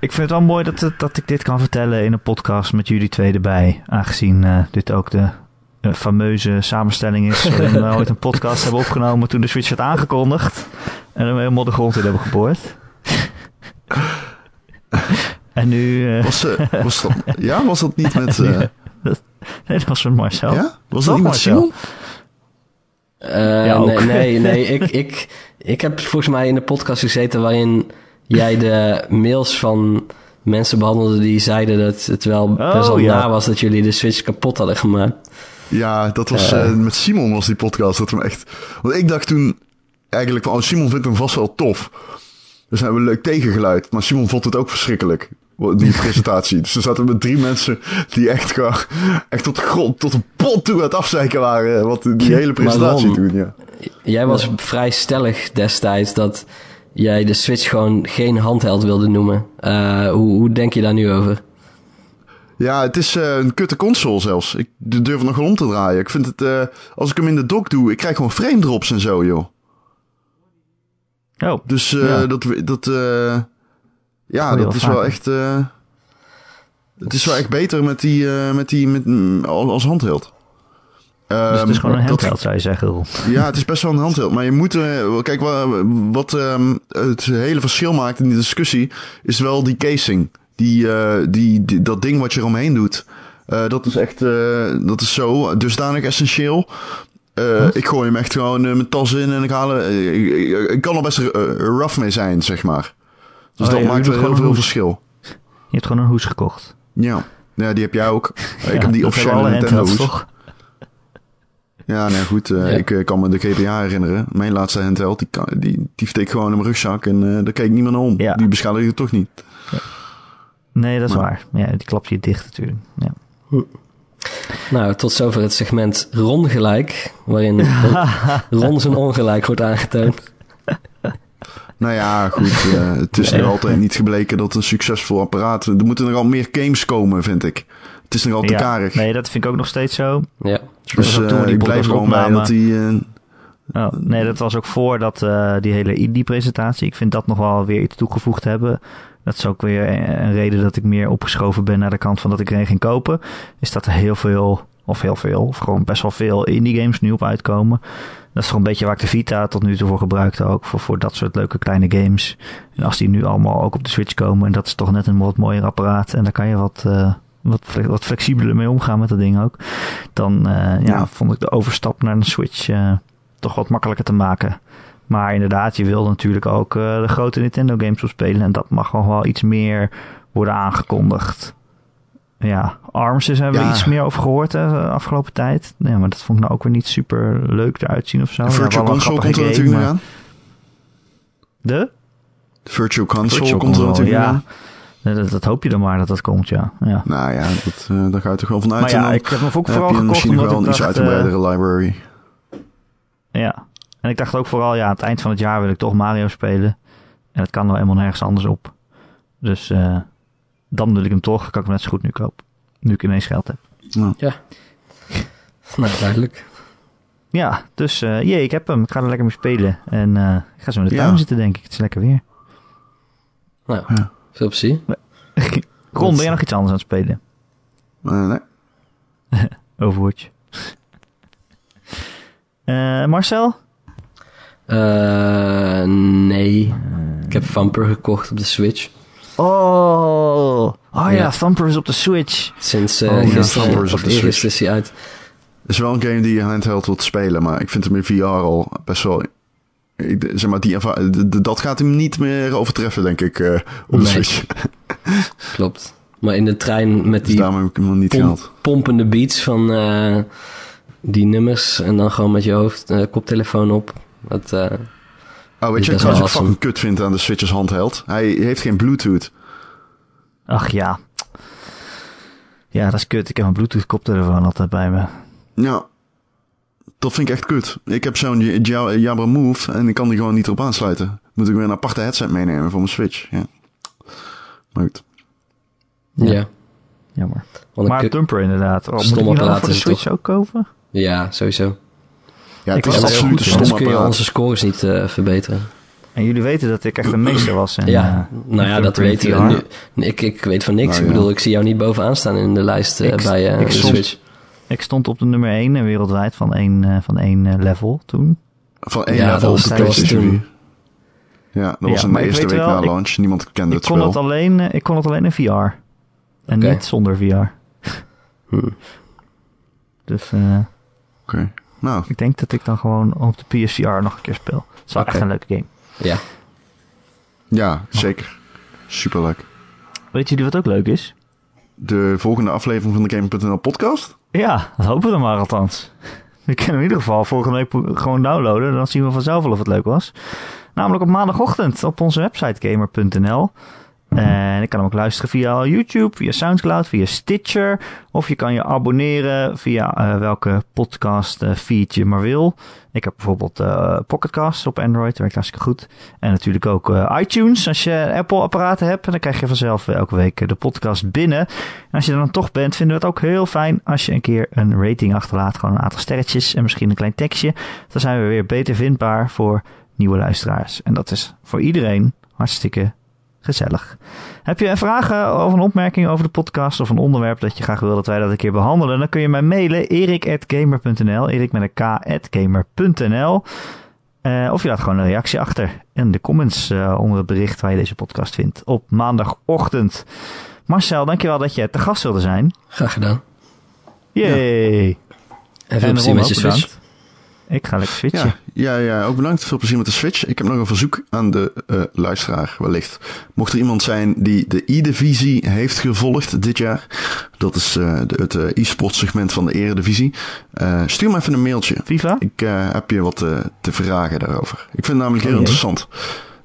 A: Ik vind het wel mooi dat, dat ik dit kan vertellen in een podcast met jullie twee erbij. Aangezien uh, dit ook de uh, fameuze samenstelling is. waarin we ooit een podcast hebben opgenomen toen de Switch werd aangekondigd. En we helemaal de grond in hebben geboord. en nu...
B: Uh, was, uh, was dat, ja, was dat niet met... Uh,
A: dat, nee, dat was met Marcel.
B: Ja? Was dat niet met Simon?
C: ja, nee, nee, nee. ik, ik, ik heb volgens mij in de podcast gezeten waarin jij de mails van mensen behandelde die zeiden dat het wel oh, best wel ja. na was dat jullie de Switch kapot hadden gemaakt.
B: Ja, dat was uh, met Simon was die podcast. Dat hem echt. Want ik dacht toen eigenlijk van, oh, Simon vindt hem vast wel tof. Dus hebben we leuk tegengeluid. Maar Simon vond het ook verschrikkelijk. Die presentatie. dus er zaten met drie mensen die echt echt tot de grond, tot een pot toe aan het afzeiken waren. Wat die hele presentatie doen, ja.
C: Jij was vrij stellig destijds dat jij de Switch gewoon geen handheld wilde noemen. Uh, hoe, hoe denk je daar nu over?
B: Ja, het is uh, een kutte console zelfs. Ik durf nog om te draaien. Ik vind het, uh, als ik hem in de dock doe, ik krijg gewoon frame drops en zo, joh.
A: Oh.
B: Dus uh, ja. dat, dat, uh, ja, dat is wel echt. Uh, het is wel echt beter met die, met die met, als handheld.
A: Dus het is ehm, gewoon een handheld, zou je zeggen.
B: Ja, het is best wel een handheld. Maar je moet... kijk, wat, wat um, het hele verschil maakt in die discussie... is wel die casing. Die, die, die, dat ding wat je eromheen doet. dat is echt... dat is zo dusdanig essentieel... Uh, ik gooi hem echt gewoon uh, mijn tas in en ik haal uh, ik, ik, kan er best rough mee zijn, zeg maar. Dus oh, dat ja, maakt wel heel veel verschil.
A: Je hebt gewoon een hoes gekocht.
B: Ja, ja die heb jij ook. ja, ik heb die officiële Nintendo hoes. Toch? Ja, nee, goed. Ja. Ik kan me de GBA herinneren. Mijn laatste handheld, die, die, die steek gewoon in mijn rugzak en daar keek niemand naar om. Ja. Die beschadigde toch niet.
A: Nee, dat is maar. waar. Ja, die klap je dicht natuurlijk. Ja.
C: Nou, tot zover het segment Ron gelijk, waarin Ron zijn ongelijk wordt aangetoond.
B: Nou ja, goed. Uh, het is nog altijd niet gebleken dat een succesvol apparaat... Er moeten er al meer games komen, vind ik. Het is nog al te ja, karig.
A: Nee, dat vind ik ook nog steeds zo.
C: Ja.
B: Dus uh, ik blijf gewoon bij dat die... Uh,
A: oh, nee, dat was ook voor dat, die hele indie-presentatie. Ik vind dat nog wel weer iets toegevoegd hebben. Dat is ook weer een reden dat ik meer opgeschoven ben naar de kant van dat ik er een ging kopen. Is dat er heel veel, of heel veel, of gewoon best wel veel indie games nu op uitkomen. Dat is gewoon een beetje waar ik de Vita tot nu toe voor gebruikte ook. Voor, voor dat soort leuke kleine games. En als die nu allemaal ook op de Switch komen. En dat is toch net een wat mooier apparaat. En daar kan je wat, uh, wat, wat flexibeler mee omgaan met dat ding ook. Dan uh, ja. ja. vond ik de overstap naar een Switch uh, toch wat makkelijker te maken. Maar inderdaad, je wil natuurlijk ook eh, de grote Nintendo games op spelen. En dat mag nog wel iets meer worden aangekondigd. Ja, ARMS is hebben we
B: Ja.
A: iets meer over gehoord hè, de afgelopen tijd. Nee, maar dat vond ik nou ook weer niet super leuk eruit zien of zo. Ja,
B: Virtual Console komt er
A: game,
B: natuurlijk
A: maar-
B: aan.
A: De?
B: Virtual Console
A: Virtual
B: komt er natuurlijk
A: ja.
B: aan.
A: Dat, dat hoop je dan maar dat dat komt, ja. ja.
B: Nou ja, dat, eh, daar ga je toch wel van uit.
A: Maar ja, ik heb hem ook
B: heb
A: vooral
B: je
A: gekocht omdat
B: wel
A: ik
B: een iets
A: eh,
B: uitgebreidere library.
A: Ja. En ik dacht ook vooral, ja, aan het eind van het jaar wil ik toch Mario spelen. En dat kan nou helemaal nergens anders op. Dus eh, dan wil ik hem toch. Kan ik hem net zo goed nu kopen. Nu ik ineens geld heb.
B: Ja.
C: Nou, duidelijk.
A: Ja, dus eh jee, ik heb hem. Ik ga er lekker mee spelen. En eh, ik ga zo in de
B: Ja.
A: tuin zitten, denk ik. Het is lekker weer.
C: Nou,
B: Ja.
C: veel plezier.
A: Ron, ben jij nog iets anders aan het spelen?
B: Nee.
A: Overwatch. Eh Marcel?
C: Eh, nee. Ik heb Vamper gekocht op de Switch.
A: Oh, oh ja,
C: Ja.
A: Thumper is op de Switch.
C: Sinds eh
B: Oh,
C: gisteren,
B: is op de Switch.
C: is hij uit.
B: Het is wel een game die je handheld wilt spelen, maar ik vind hem in VR al best wel... ik- zeg maar, die dat gaat hem niet meer overtreffen, denk ik, eh, op de
C: Nee.
B: Switch.
C: Klopt. Maar in de trein met die
B: daarom heb ik hem nog niet
C: pom-
B: gehaald.
C: pompende beats van eh, die nummers. En dan gewoon met je hoofd eh, koptelefoon op. Dat, eh,
B: Oh, weet je wat ik
C: awesome.
B: fucking kut vind aan de Switch als handheld? Hij heeft geen Bluetooth.
A: Ach ja. Ja, dat is kut. Ik heb een Bluetooth koptelefoon altijd bij me.
B: Ja, dat vind ik echt kut. Ik heb zo'n Jabra Move en ik kan die gewoon niet erop aansluiten. Moet ik weer een aparte headset meenemen voor mijn Switch. Ja. Maar goed.
C: ja.
A: Ja. Jammer. Maar
C: ik,
A: Thumper inderdaad. Oh, moet ik
C: Stom
A: die dan
C: apparaat
A: voor de Switch ook kopen?
C: ja, sowieso.
B: Ja, het is
A: al
B: absoluut een
A: hè.
B: stom
C: Anders kun je onze scores niet eh, verbeteren.
A: En jullie weten dat ik echt een meester was. En,
C: ja,
A: eh,
C: nou ja,
A: in
C: dat
A: in
C: weten we.
A: VR.
C: Nu, nee, ik, ik weet van niks.
B: Nou
C: ik bedoel, ik zie jou niet bovenaan staan in de lijst eh,
A: Ik-
C: bij eh,
A: ik
C: de
A: stond-
C: Switch.
A: Ik stond op de nummer 1 wereldwijd van één, eh, van één level toen.
B: Van één
C: Ja,
B: level
C: dat
B: op
C: was-
B: de
C: dat was
B: PlayStation
C: toen.
B: 4. Ja, dat
A: Ja,
B: was in de eerste week
A: wel,
B: na
A: ik-
B: launch. Niemand kende
A: Ik
B: het
A: kon,
B: spel.
A: het alleen, ik kon het alleen in VR. En
C: Oké.
A: niet zonder VR.
C: Hm.
A: Dus eh,
B: Oké. Nou,
A: ik denk dat ik dan gewoon op de PSVR nog een keer speel. Het is wel echt een leuke game.
C: Ja.
B: ja, zeker. Superleuk.
A: Weet jullie wat ook leuk is?
B: De volgende aflevering van de Game.nl podcast.
A: Ja, dat hopen we dan maar althans. We kunnen in ieder geval volgende week gewoon downloaden. Dan zien we vanzelf wel of het leuk was. Namelijk op maandagochtend op onze website gamer.nl. En ik kan hem ook luisteren via YouTube, via Soundcloud, via Stitcher. Of je kan je abonneren via eh, welke podcast eh, feed je maar wil. Ik heb bijvoorbeeld eh Pocketcast op Android, werkt hartstikke goed. En natuurlijk ook iTunes. Als je Apple-apparaten hebt, dan krijg je vanzelf elke week de podcast binnen. En als je er dan toch bent, vinden we het ook heel fijn als je een keer een rating achterlaat. Gewoon een aantal sterretjes en misschien een klein tekstje. Dan zijn we weer beter vindbaar voor nieuwe luisteraars. En dat is voor iedereen hartstikke gezellig. Heb je vragen of een opmerking over de podcast of een onderwerp dat je graag wil dat wij dat een keer behandelen? Dan kun je mij mailen erik.gamer.nl erik met een k.gamer.nl Eh, of je laat gewoon een reactie achter in de comments eh, onder het bericht waar je deze podcast vindt op maandagochtend. Marcel, dankjewel dat je te gast wilde zijn.
C: Graag gedaan.
A: Yay!
C: En veel
A: En
C: plezier met je.
A: Ik ga lekker switchen.
B: Ja, ja, ja, ook bedankt. Veel plezier met de Switch. Ik heb nog een verzoek aan de eh, luisteraar, wellicht. Mocht er iemand zijn die de E-divisie heeft gevolgd dit jaar, dat is eh, de, het eh, e-sport segment van de Eredivisie, stuur me even een mailtje.
A: FIFA?
B: Ik heb je wat te vragen daarover. Ik vind het namelijk heel
A: Oh
B: interessant,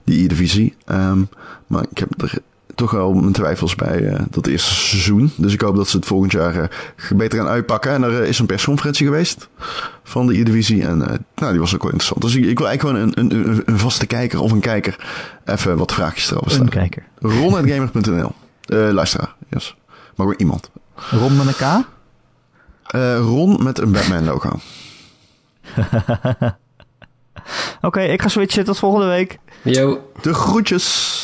B: die E-divisie. Ehm, maar ik heb er toch wel mijn twijfels bij eh, dat eerste seizoen. Dus ik hoop dat ze het volgend jaar eh, beter gaan uitpakken. En er eh, is een persconferentie geweest van de E-divisie. En eh, nou, die was ook wel interessant. Dus ik, ik wil eigenlijk gewoon een, een, een, een vaste kijker of een kijker even wat vraagjes erover
A: Een
B: stellen.
A: kijker.
B: Ron.gamer.nl eh Luisteraar, yes. Maar gewoon iemand.
A: Ron met een K?
B: Eh, Ron met een Batman logo.
A: Oké, ik ga switchen. Tot volgende week.
C: Yo.
B: De groetjes!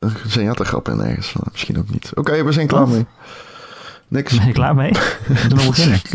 B: Er zijn ja, grappen in ergens. van, Misschien ook niet. Oké, we zijn klaar
A: Wat?
B: mee. Niks.
A: Ben je klaar mee? We moeten nog beginnen.